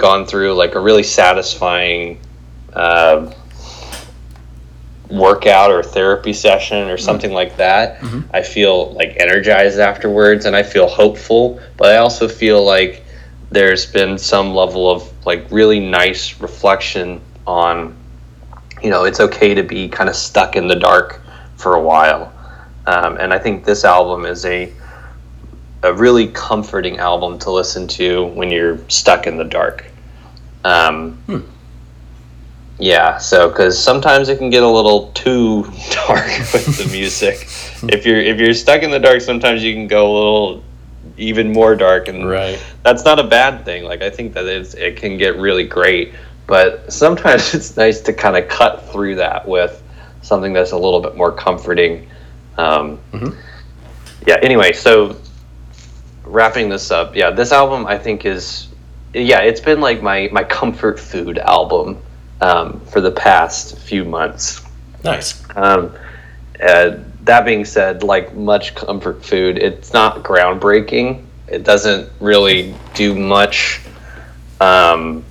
gone through like a really satisfying uh, workout or therapy session or something like that. Mhm. I feel like energized afterwards and I feel hopeful, but I also feel like there's been some level of like really nice reflection on you know it's okay to be kind of stuck in the dark for a while um, and i think this album is a a really comforting album to listen to when you're stuck in the dark um, Hmm. yeah so because sometimes it can get a little too dark with the music if you're if you're stuck in the dark sometimes you can go a little even more dark and Right. that's not a bad thing. Like I think that it's, it can get really great, but sometimes it's nice to kind of cut through that with something that's a little bit more comforting. Um, Mhm. Yeah. Anyway, so wrapping this up, yeah, this album I think is, yeah, it's been like my my comfort food album um, for the past few months. Nice. Um, uh, that being said, like much comfort food, it's not groundbreaking. It doesn't really do much. Um,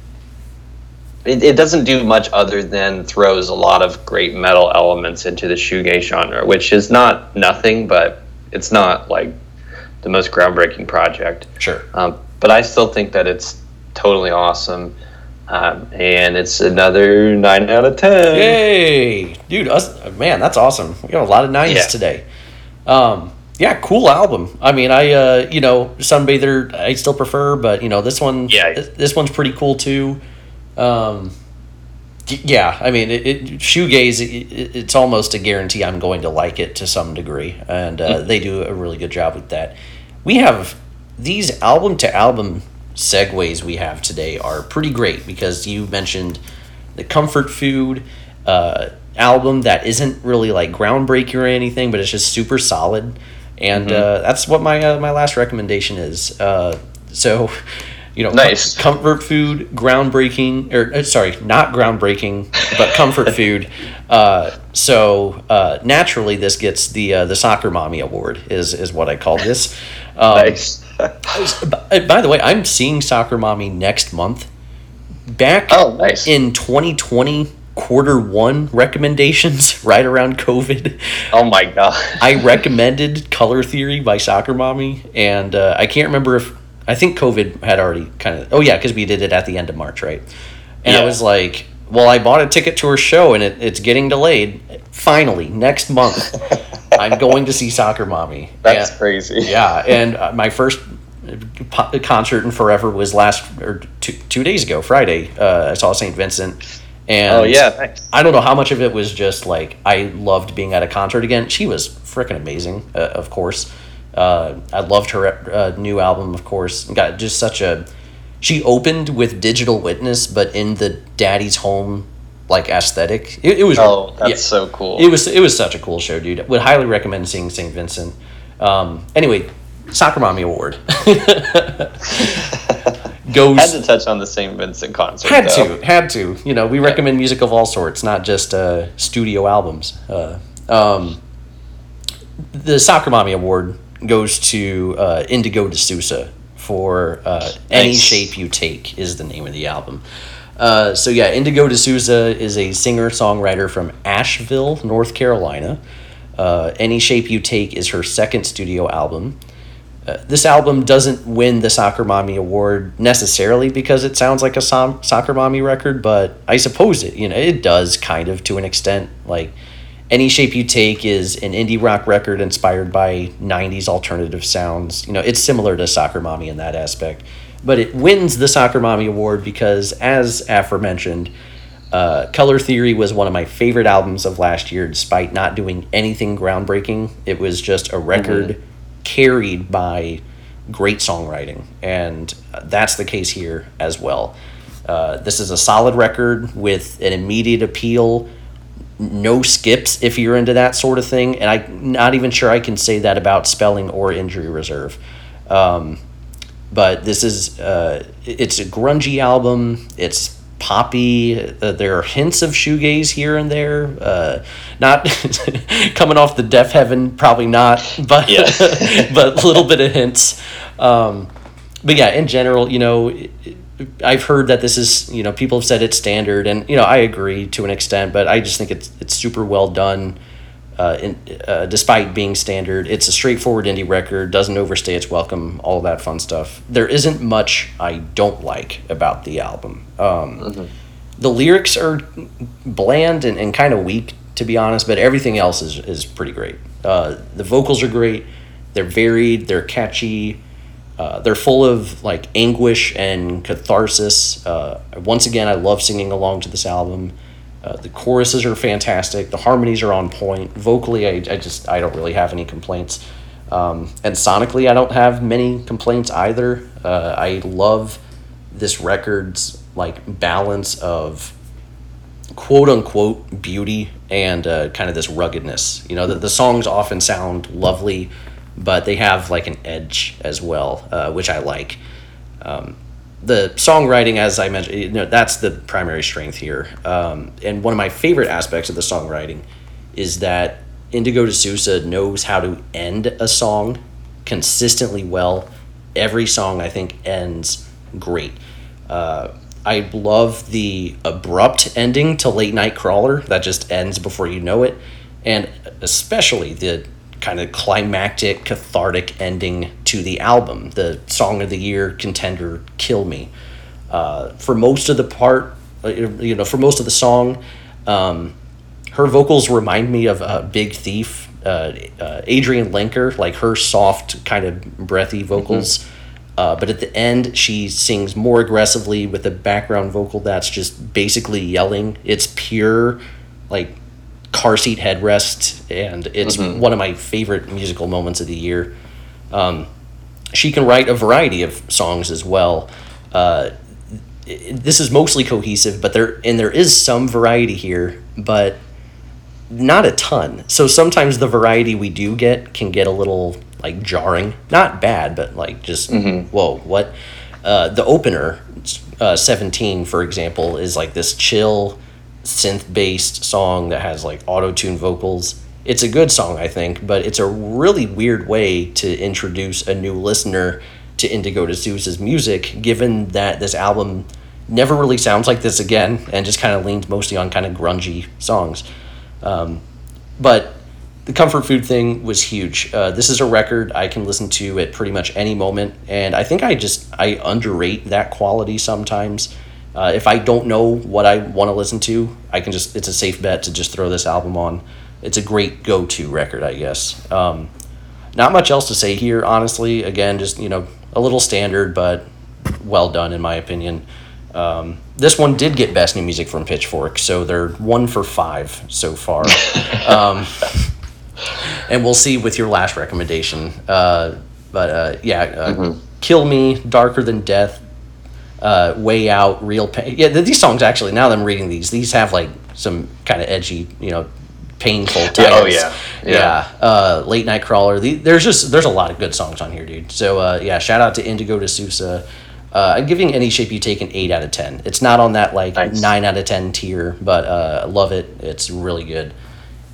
it, it doesn't do much other than throws a lot of great metal elements into the shoegaze genre, which is not nothing, but it's not like the most groundbreaking project. Sure. Um, but I still think that it's totally awesome. Um, and it's another 9 out of 10. Yay, dude! Us, man, that's awesome. We got a lot of nines Yeah. today. Um, yeah, cool album. I mean, I uh, you know, Sunbather I still prefer, but you know, this one, Yeah. this, one's pretty cool too. Um, yeah, I mean, it, it shoegaze. It, it, it's almost a guarantee I'm going to like it to some degree, and uh, they do a really good job with that. We have these album to album segues we have today are pretty great because you mentioned the comfort food uh, album that isn't really like groundbreaking or anything, but it's just super solid, and uh, that's what my uh, my last recommendation is. Uh, so, you know, com- Nice. comfort food, groundbreaking, or uh, sorry, not groundbreaking, but comfort food. Uh, so uh, naturally, this gets the uh, the soccer mommy award is is what I call this. Um, Nice. By, by the way, I'm seeing Soccer Mommy next month. Back Oh, nice. in 2020, quarter one recommendations, right around COVID, oh my god. I recommended Color Theory by Soccer Mommy, and uh, I can't remember if I think COVID had already kind of. Oh yeah, because we did it at the end of March, right? And I was like, "Well, I bought a ticket to her show, and it, it's getting delayed. Finally, next month, I'm going to see Soccer Mommy." That's And- crazy. yeah, and uh, my first po- concert in forever was last or two, two days ago, Friday. Uh, I saw St. Vincent, and Oh yeah. I don't know how much of it was just like I loved being at a concert again. She was freaking amazing, uh, of course. Uh, I loved her uh, new album, of course. Got just such a. She opened with Digital Witness, but in the Daddy's Home like aesthetic. It, it was Oh, that's yeah. so cool. It was it was such a cool show, dude. Would highly recommend seeing St. Vincent. Um, anyway, Soccer Mommy Award goes had to touch on the St. Vincent concert. had though. to had to. You know, we recommend music of all sorts, not just uh, studio albums. Uh, um, the Soccer Mommy Award goes to uh, Indigo De Souza for uh, Any Shape You Take is the name of the album. Uh, so yeah, Indigo De Souza is a singer songwriter from Asheville, North Carolina. Uh, Any Shape You Take is her second studio album. Uh, this album doesn't win the Soccer Mommy Award necessarily because it sounds like a som- Soccer Mommy record, but I suppose it you know it does kind of to an extent. Like Any Shape You Take is an indie rock record inspired by '90s alternative sounds. You know, it's similar to Soccer Mommy in that aspect, but it wins the Soccer Mommy Award because, as aforementioned, uh, Color Theory was one of my favorite albums of last year, despite not doing anything groundbreaking. It was just a record carried by great songwriting, and that's the case here as well. Uh, this is a solid record with an immediate appeal, no skips if you're into that sort of thing, and I'm not even sure I can say that about Spellling or Injury Reserve. Um, but this is uh, it's a grungy album. It's poppy. Uh, there are hints of shoegaze here and there. Uh, not coming off the Deafheaven, probably not, but but a little bit of hints. Um, but yeah, in general, you know, I've heard that this is you know people have said it's standard, and you know I agree to an extent, but I just think it's it's super well done. Uh, in, uh, despite being standard, it's a straightforward indie record, doesn't overstay its welcome, all that fun stuff. There isn't much I don't like about the album. Um, mm-hmm. The lyrics are bland and, and kind of weak, to be honest, but everything else is, is pretty great. Uh, the vocals are great, they're varied, they're catchy, uh, they're full of like anguish and catharsis. Uh, once again, I love singing along to this album. Uh, the choruses are fantastic. The harmonies are on point. Vocally, I, I just I don't really have any complaints. Um, and sonically, I don't have many complaints either. Uh, I love this record's like balance of quote unquote beauty and uh, kind of this ruggedness. You know, the, the songs often sound lovely, but they have like an edge as well, uh, which I like. Um, the songwriting, as I mentioned, you know, that's the primary strength here. Um, and one of my favorite aspects of the songwriting is that Indigo De Souza knows how to end a song consistently well. Every song, I think, ends great. Uh, I love the abrupt ending to Late Night Crawler that just ends before you know it. And especially the kind of climactic, cathartic ending to the album, the song of the year contender, "Kill Me." Uh, for most of the part, uh, you know, for most of the song, um, her vocals remind me of a Big Thief, uh, uh, Adrianne Lenker, like her soft, kind of breathy vocals. Mm-hmm. Uh, but at the end, she sings more aggressively with a background vocal that's just basically yelling. It's pure, like car seat headrest, and it's mm-hmm. one of my favorite musical moments of the year. Um, she can write a variety of songs as well. Uh, this is mostly cohesive, but there and there is some variety here, but not a ton. So sometimes the variety we do get can get a little like jarring. Not bad, but like just mm-hmm. whoa, what? Uh, the opener, uh, seventeen, for example, is like this chill synth based song that has like auto tune vocals. It's a good song, I think, but it's a really weird way to introduce a new listener to Indigo De Souza's music, given that this album never really sounds like this again and just kind of leans mostly on kind of grungy songs. Um, but the comfort food thing was huge. Uh, this is a record I can listen to at pretty much any moment, and I think I just I underrate that quality sometimes. Uh, if I don't know what I want to listen to, I can just, it's a safe bet to just throw this album on. It's a great go to record, I guess. Um, not much else to say here, honestly. Again, just, you know, a little standard, but well done, in my opinion. Um, this one did get Best New Music from Pitchfork, so they're one for five so far. um, and we'll see with your last recommendation. Uh, but uh, yeah, uh, mm-hmm. Kill Me, Darker Than Death, uh, way out real pain. Yeah these songs actually now that i'm reading these these have like some kind of edgy you know painful titles. Yeah, oh yeah. Yeah, yeah. Uh, late night crawler the, there's just there's a lot of good songs on here dude. So uh, yeah shout out to indigo souza uh, i'm giving any shape you take an 8 out of 10 it's not on that like nice. 9 out of 10 tier but uh, love it. It's really good.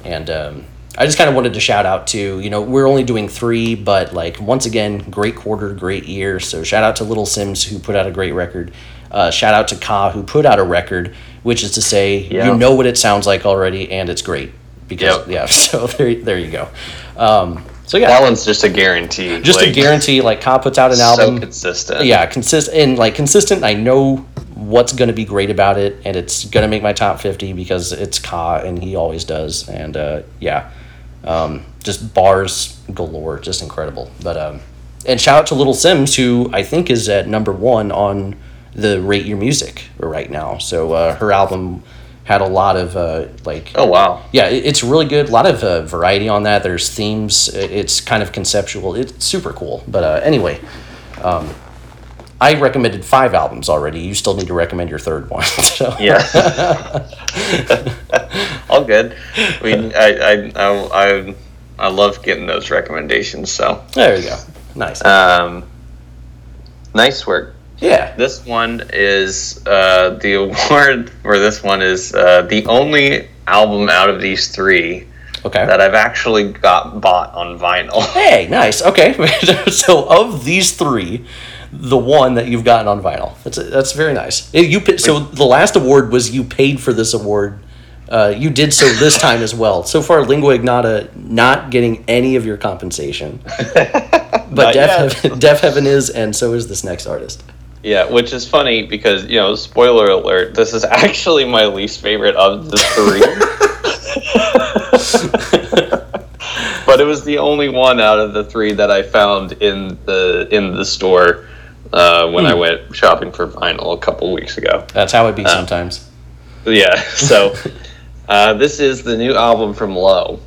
And um, I just kind of wanted to shout out to, you know, we're only doing three, but like once again, great quarter, great year. So shout out to Little Simz who put out a great record. Uh, shout out to Ka who put out a record, which is to say, yep. you know what it sounds like already, and it's great. Because yep. yeah, so there, there you go. Um, so yeah, that one's just a guarantee. Just like, a guarantee. Like Ka puts out an album, so consistent. Yeah, consistent and like consistent. I know what's going to be great about it, and it's going to make my top fifty because it's Ka, and he always does. And uh, yeah, um, just bars galore, just incredible. But um, and shout out to Little Simz, who I think is at number one on the Rate Your Music right now. So uh, her album had a lot of uh, like oh wow. Yeah it's really good. A lot of uh, variety on that. There's themes. It's kind of conceptual. It's super cool. But uh, anyway um, I recommended five albums already. You still need to recommend your third one. So. Yeah. All good. I mean, I, I, I, I, love getting those recommendations. So there you go. Nice. Um, nice work. Yeah. This one is uh, the award for this one is uh, the only album out of these three Okay. that I've actually got bought on vinyl. Hey, nice. Okay. so of these three, the one that you've gotten on vinyl. That's that's very nice. You so the last award was you paid for this award. Uh, you did so this time as well. So far, Lingua Ignota not getting any of your compensation, but Def. Heaven, Deafheaven is, and so is this next artist. Yeah, which is funny because you know, spoiler alert, this is actually my least favorite of the three. but it was the only one out of the three that I found in the in the store uh, when I went shopping for vinyl a couple weeks ago. That's how it be sometimes. Yeah, so uh, this is the new album from Low.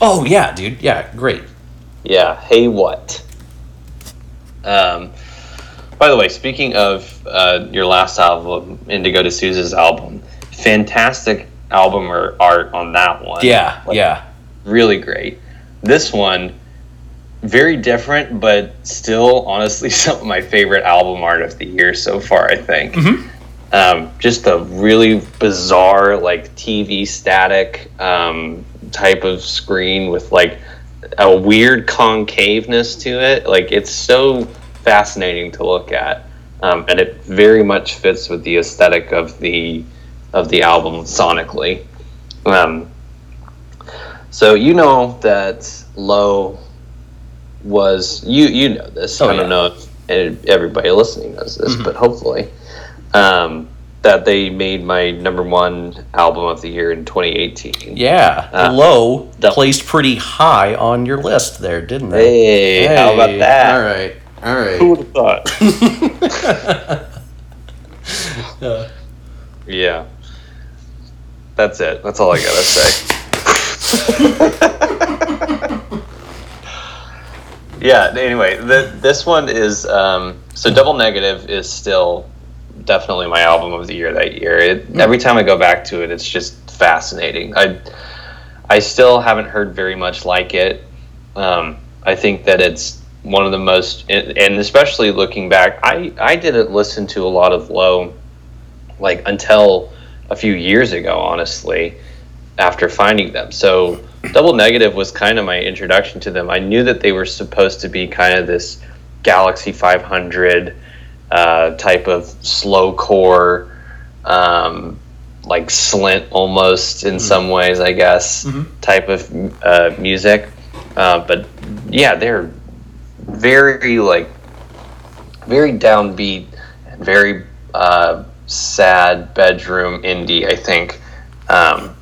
Oh yeah, dude. Yeah, great. Yeah, hey what? Um, by the way, speaking of uh, your last album, Indigo to D'Souza's album, fantastic album or art on that one. Yeah, Like, yeah. really great. This one, very different, but still, honestly, some of my favorite album art of the year so far. I think. Um, just a really bizarre, like TV static um, type of screen with like a weird concaveness to it. Like it's so fascinating to look at, um, and it very much fits with the aesthetic of the of the album sonically. Um, so you know that Low was you you know this. Oh, I don't yeah. know if everybody listening knows this, but hopefully um, that they made my number one album of the year in 2018. Yeah, Ah. low Duh. placed pretty high on your list there, didn't they? Hey, how about that? All right, all right. Who would have thought? Uh, Yeah. That's it. That's all I gotta say. yeah. Anyway, the, this one is um, so double negative is still definitely my album of the year that year. It, every time I go back to it, it's just fascinating. I I still haven't heard very much like it. Um, I think that it's one of the most, and and especially looking back, I I didn't listen to a lot of low like until a few years ago, honestly, after finding them. So Double Negative was kind of my introduction to them. I knew that they were supposed to be kind of this Galaxy 500 uh, type of slow core, um, like slint almost in some ways, I guess, type of uh, music. Uh, but yeah, they're very like very downbeat and very uh, sad bedroom indie. I think um,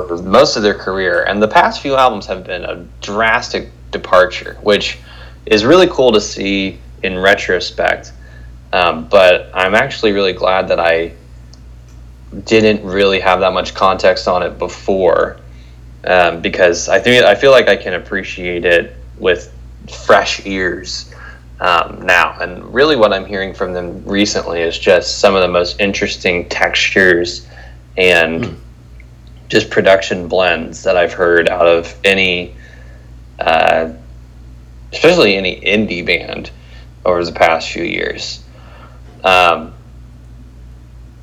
for most of their career, and the past few albums have been a drastic departure, which is really cool to see in retrospect. Um, but I'm actually really glad that I didn't really have that much context on it before, um, because I think I feel like I can appreciate it with fresh ears um, now. And really, what I'm hearing from them recently is just some of the most interesting textures and just production blends that I've heard out of any, uh, especially any indie band over the past few years. Um,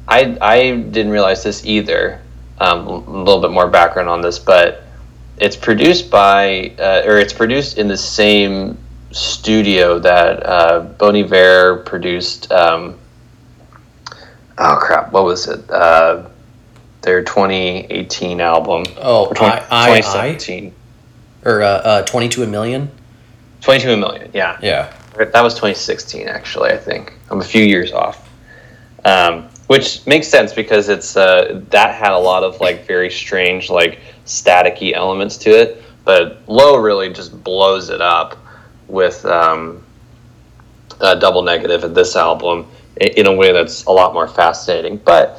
I I didn't realize this either. Um, a little bit more background on this, but it's produced by uh, or it's produced in the same studio that uh, Bon produced. Um, oh crap! What was it? Uh, their 2018 album. Oh, Or 20, I, I, I, or uh, uh, twenty-two a million. 22 million. Yeah. Yeah. That was 2016, actually. I think I'm a few years off, um, which makes sense because it's uh, that had a lot of like very strange, like staticky elements to it. But Low really just blows it up with um, uh, Double Negative in this album in a way that's a lot more fascinating. But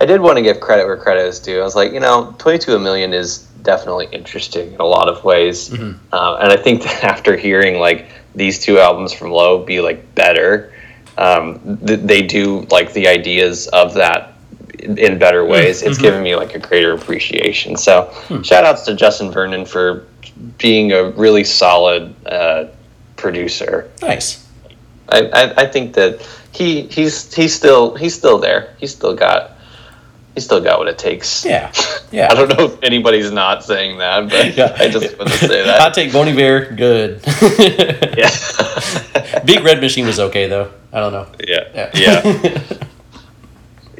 I did want to give credit where credit is due. I was like, you know, 22 a million is definitely interesting in a lot of ways. Uh, and I think that after hearing like these two albums from Low be like better, um, th- they do like the ideas of that in in better ways. It's given me like a greater appreciation. So shout outs to Justin Vernon for being a really solid uh, producer. Nice. I, I, I think that he he's he's still he's still there. He's still got he's still got what it takes. Yeah, yeah. I don't know if anybody's not saying that, but Yeah. I just want to say that. take, Bon Iver, good. yeah. Big Red Machine was okay though. I don't know. yeah. Yeah. Yeah.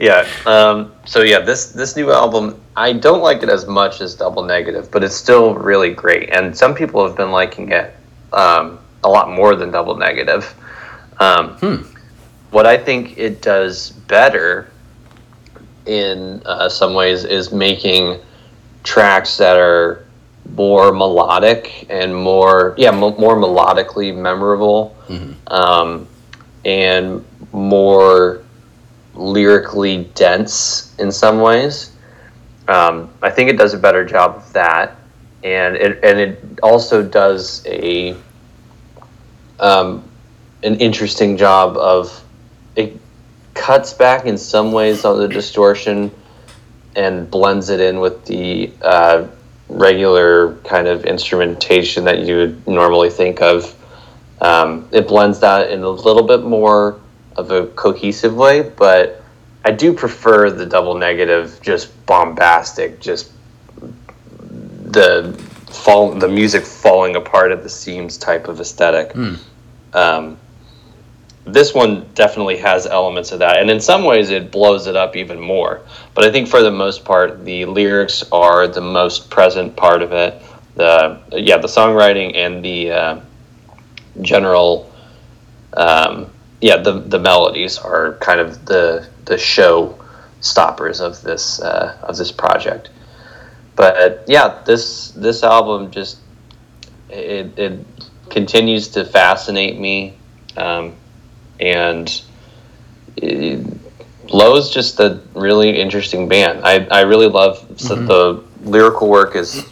Yeah. Um, so yeah, this this new album, I don't like it as much as Double Negative, but it's still really great. And some people have been liking it um, a lot more than Double Negative. Um, Hmm. What I think it does better in uh, some ways is making tracks that are more melodic and more yeah mo- more melodically memorable Mhm. um, and more lyrically dense in some ways. Um, I think it does a better job of that, and it and it also does a um, an interesting job of it cuts back in some ways on the distortion and blends it in with the uh, regular kind of instrumentation that you would normally think of. Um, it blends that in a little bit more of a cohesive way, but I do prefer the double negative, just bombastic, just the fall, the music falling apart at the seams type of aesthetic. Um, this one definitely has elements of that, and in some ways it blows it up even more. But I think for the most part, the lyrics are the most present part of it. The yeah, the songwriting and the uh, general um, yeah, the the melodies are kind of the the show stoppers of this uh, of this project. But yeah, this this album just it, it continues to fascinate me, um, and it, Low's just a really interesting band. I, I really love so the lyrical work is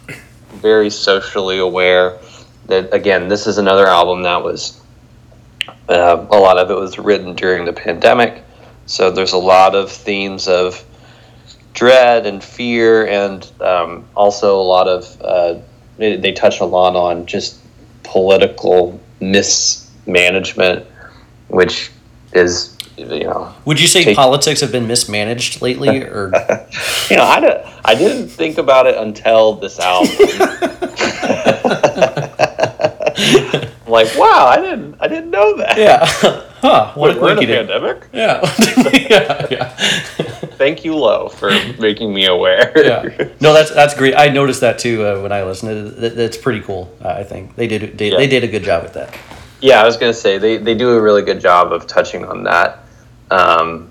very socially aware. That again, this is another album that was uh, a lot of it was written during the pandemic, so there's a lot of themes of dread and fear, and um, also a lot of uh, they, they touch a lot on just political mismanagement, which is you know Would you say Take- politics have been mismanaged lately, or you know I, don't- I didn't think about it until this album. Like, wow, I didn't I didn't know that. yeah? Huh? What Wait, a we're in a pandemic. Yeah. yeah. Yeah. Thank you, Low, for making me aware. yeah. No, that's that's great. I noticed that too uh, when I listened. That- That's pretty cool. Uh, I think they did they, Yeah. they did a good job with that. Yeah, I was gonna say they, they do a really good job of touching on that. Um,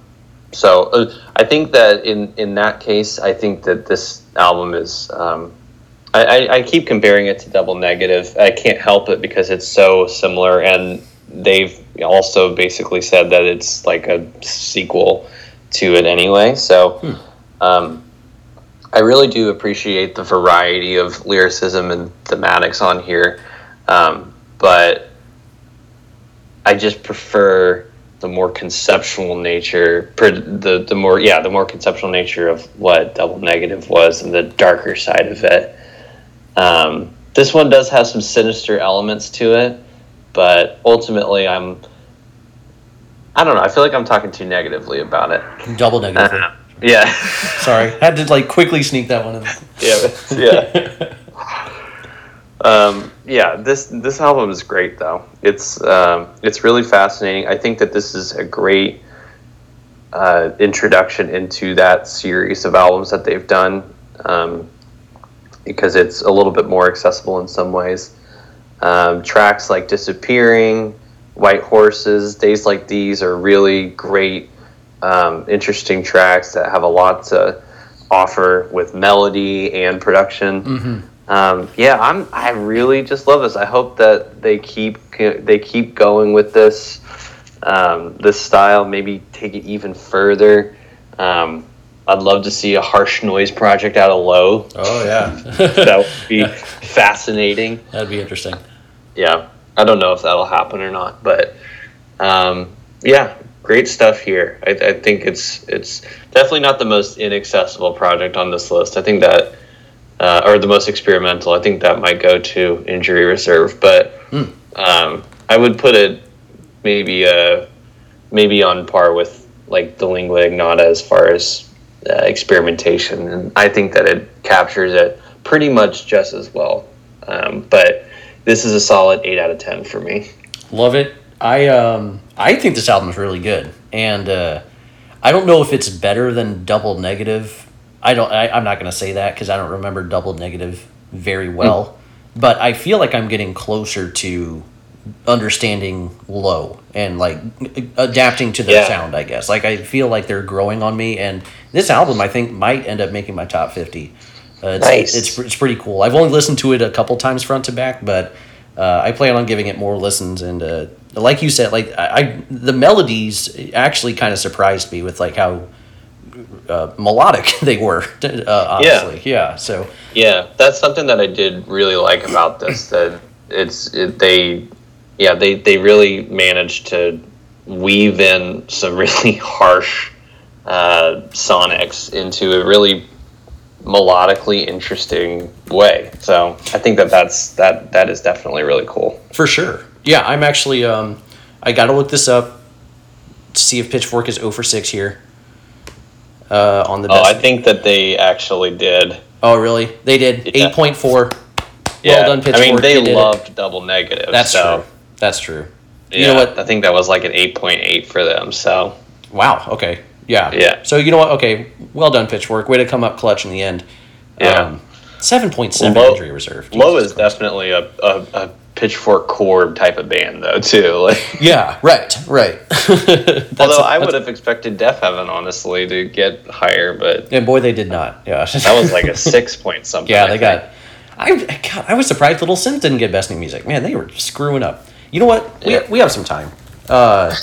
so uh, I think that in in that case, I think that this album is. Um, I, I, I keep comparing it to Double Negative. I can't help it because it's so similar, and they've also basically said that it's like a sequel to it anyway. So. Um, I really do appreciate the variety of lyricism and thematics on here, um, but I just prefer the more conceptual nature, the the more yeah, the more conceptual nature of what Double Negative was and the darker side of it. Um, this one does have some sinister elements to it, but ultimately, I'm I don't know. I feel like I'm talking too negatively about it. Double negative. Uh, yeah. Sorry, I had to like quickly sneak that one in. yeah, yeah. Um, yeah, this this album is great though. It's um, it's really fascinating. I think that this is a great uh, introduction into that series of albums that they've done um, because it's a little bit more accessible in some ways. Um, tracks like "Disappearing," "White Horses," "Days Like These" are really great, um, interesting tracks that have a lot to offer with melody and production hmm um, yeah, I'm. I really just love this. I hope that they keep they keep going with this um, this style. Maybe take it even further. Um, I'd love to see a harsh noise project out of Low. Oh yeah, That would be fascinating. That'd be interesting. Yeah, I don't know if that'll happen or not, but um, yeah, great stuff here. I, I think it's it's definitely not the most inaccessible project on this list. I think that, uh, or the most experimental. I think that might go to Injury Reserve, but Hmm. um, I would put it maybe a maybe on par with like the lingua ignota as far as uh, experimentation, and I think that it captures it pretty much just as well. Um, but this is a solid eight out of ten for me. Love it. I um I think this album is really good, and uh, I don't know if it's better than Double Negative. I don't. I, I'm not gonna say that because I don't remember Double Negative very well. Hmm. But I feel like I'm getting closer to understanding low and like adapting to their Yeah. sound. I guess like I feel like they're growing on me, and this album I think might end up making my top fifty. Uh, it's, Nice. it's it's pretty cool. I've only listened to it a couple times front to back, but uh, I plan on giving it more listens. And uh, like you said, like I, I the melodies actually kind of surprised me with like how uh, melodic they were. Uh, honestly, yeah. So Yeah, that's something that I did really like about this. That it's it, they, yeah, they they really managed to weave in some really harsh uh, sonics into a really melodically interesting way. So I think that that's that that is definitely really cool. for sure, yeah. I'm actually um, I got to look this up to see if Pitchfork is 0 for six here. Uh, on the Oh, best. I think that they actually did. oh, really? They did Yeah. eight point four. Yeah, Well done, Pitchfork. I mean, they You did it. loved double negative. That's so, true. That's true. Yeah, You know what? I think that was like an eight point eight for them. So Wow. Okay. Yeah. Yeah. So you know what? Okay. Well done, Pitchfork. Way to come up clutch in the end. Yeah. Um, Seven point seven Low- injury reserve. Low Jesus is Christ. definitely a, a, a pitchfork core type of band though too. Like, Yeah. Right. Right. Although I would have expected Deafheaven honestly to get higher, but And boy, they did not. Yeah. that was like a six point something. yeah. I They think. got. I God, I was surprised Little Simz didn't get best new music. Man, they were screwing up. You know what? We, Yeah. we have some time. Uh,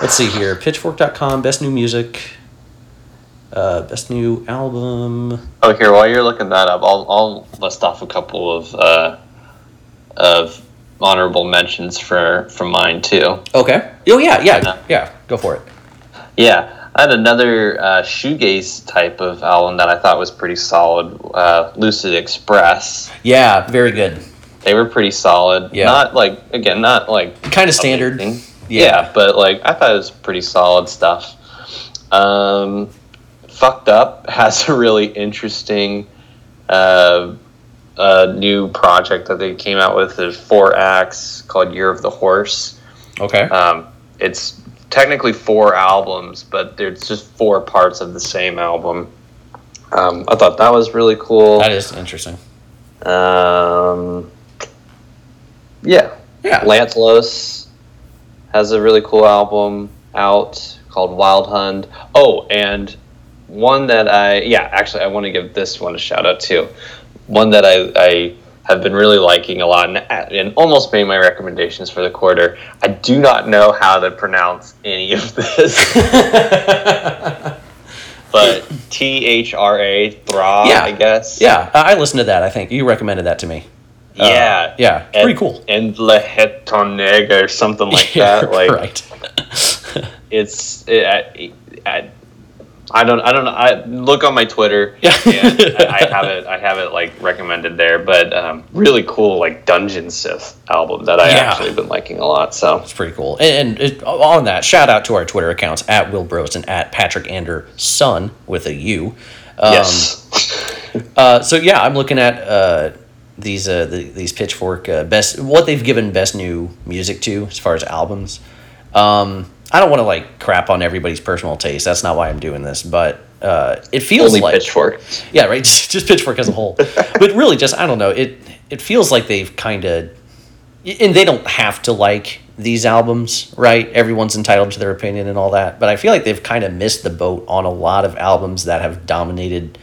let's see here. Pitchfork.com, best new music. Uh, best new album. Oh, here while you're looking that up, I'll I'll list off a couple of uh, of honorable mentions for for mine too. Okay. Oh yeah, yeah, Yeah. yeah. Go for it. Yeah, I had another uh, shoegaze type of album that I thought was pretty solid. Uh, Lucid Express. Yeah, very good. They were pretty solid. Yeah. Not like again, not like Kind of standard. Yeah. Yeah. but like I thought it was pretty solid stuff. Um, Fucked Up has a really interesting uh, uh, new project that they came out with. There's four acts called Year of the Horse. Okay. Um, it's technically four albums, but there's just four parts of the same album. Um, I thought that was really cool. that is interesting. Um, yeah, Yeah. Lantlôs has a really cool album out called Wild Hunt. Oh, and one that I yeah, actually I want to give this one a shout out too. One that I, I have been really liking a lot and, and almost made my recommendations for the quarter. I do not know how to pronounce any of this, but T H R A Thra, Yeah. I guess. yeah, I listened to that. I think you recommended that to me. Uh, Yeah. yeah, pretty cool. And Le Hetoneg or something like Yeah, that. Like right. it's it, I, I, I don't I don't know. I look on my Twitter. Yeah. and I, I have it. I have it like recommended there. But um, really cool like Dungeon Synth album that I Yeah. actually been liking a lot. So It's pretty cool. And, and it, on that, shout out to our Twitter accounts at Will Bros and at Patrick Ander Son with a U. Um, yes. Uh, so yeah, I'm looking at uh, these uh, the, these Pitchfork uh, best what they've given best new music to as far as albums. Um, I don't want to like crap on everybody's personal taste. That's not why I'm doing this, but uh, it feels Only like Pitchfork. yeah, right. Just, just Pitchfork as a whole, but really, just I don't know. It it feels like they've kind of, and they don't have to like these albums, right? Everyone's entitled to their opinion and all that, but I feel like they've kind of missed the boat on a lot of albums that have dominated,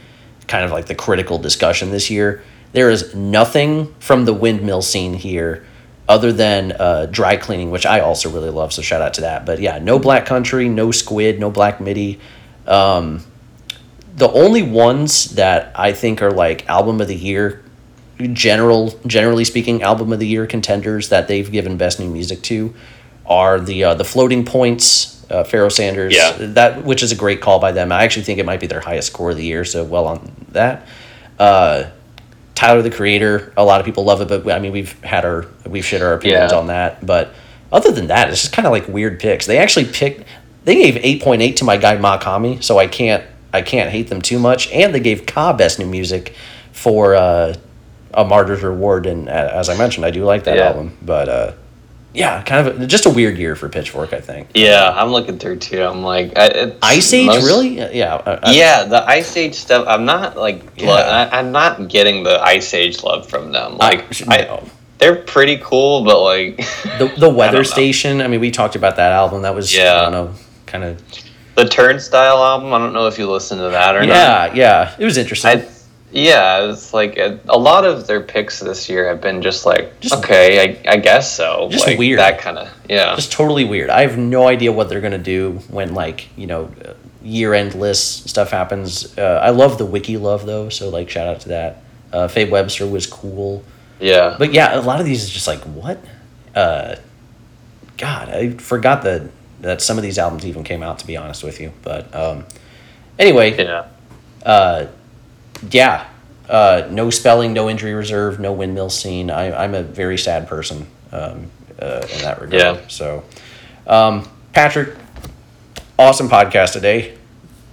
kind of like the critical discussion this year. There is nothing from the windmill scene here. Other than uh, dry cleaning, which I also really love, so shout out to that. But yeah, no Black Country, no Squid, no Black Midi. Um, the only ones that I think are like album of the year, general generally speaking, album of the year contenders that they've given best new music to, are the uh, the Floating Points, uh, Pharoah Sanders. Yeah. that which is a great call by them. I actually think it might be their highest score of the year. So well on that. Uh, Tyler the Creator, a lot of people love it, but I mean we've had our we've shared our opinions Yeah. on that, but. other than that, it's just kind of like weird picks. They actually picked. They gave eight point eight to my guy Mach-Hommy, so I can't I can't hate them too much. And they gave Ka best new music for uh, a Martyr's Reward, and uh, as I mentioned, I do like that Yeah. album. But uh, yeah, kind of a, just a weird year for Pitchfork, I think. Yeah, I'm looking through too. I'm like, I, Iceage, most- really? Yeah. uh, uh, Yeah, the Iceage stuff. I'm not like, Yeah. lo- I, I'm not getting the Iceage love from them. Like, I- I, they're pretty cool, but like, the the Weather don't. Station. I mean, we talked about that album. That was Yeah. I don't know, kind of the Turnstile album. I don't know if you listened to that or not. yeah, yeah. It was interesting. I, yeah, it's like a, a lot of their picks this year have been just like, Just- okay, I, I guess so. Just like, weird. That kind of, yeah. just totally weird. I have no idea what they're gonna do when like you know year end lists stuff happens. Uh, I love the wiki love though, so like shout out to that. Uh, Faye Webster was cool, yeah. but yeah, a lot of these is just like what. Uh, God, I forgot that that some of these albums even came out. To be honest with you, but um, anyway, yeah. uh, yeah, uh, no Spellling, no injury reserve, no windmill scene. I, I'm a very sad person um, uh, in that regard. Yeah. So, um, Patrick, awesome podcast today.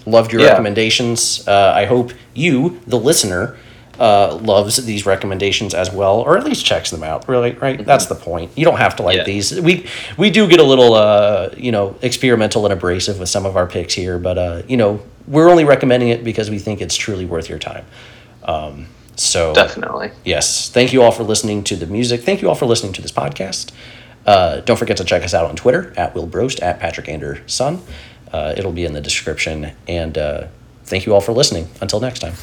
Loved your Yeah. recommendations. Uh, I hope you, the listener, uh, loves these recommendations as well, or at least checks them out. Really, right? That's the point. You don't have to like Yeah. these. We we do get a little, uh, you know, experimental and abrasive with some of our picks here, but uh, you know, we're only recommending it because we think it's truly worth your time. Um, so Definitely. yes, thank you all for listening to the music. Thank you all for listening to this podcast. Uh, don't forget to check us out on Twitter at Will Brost at Patrick Anderson. Uh, it'll be in the description. And uh, thank you all for listening. Until next time.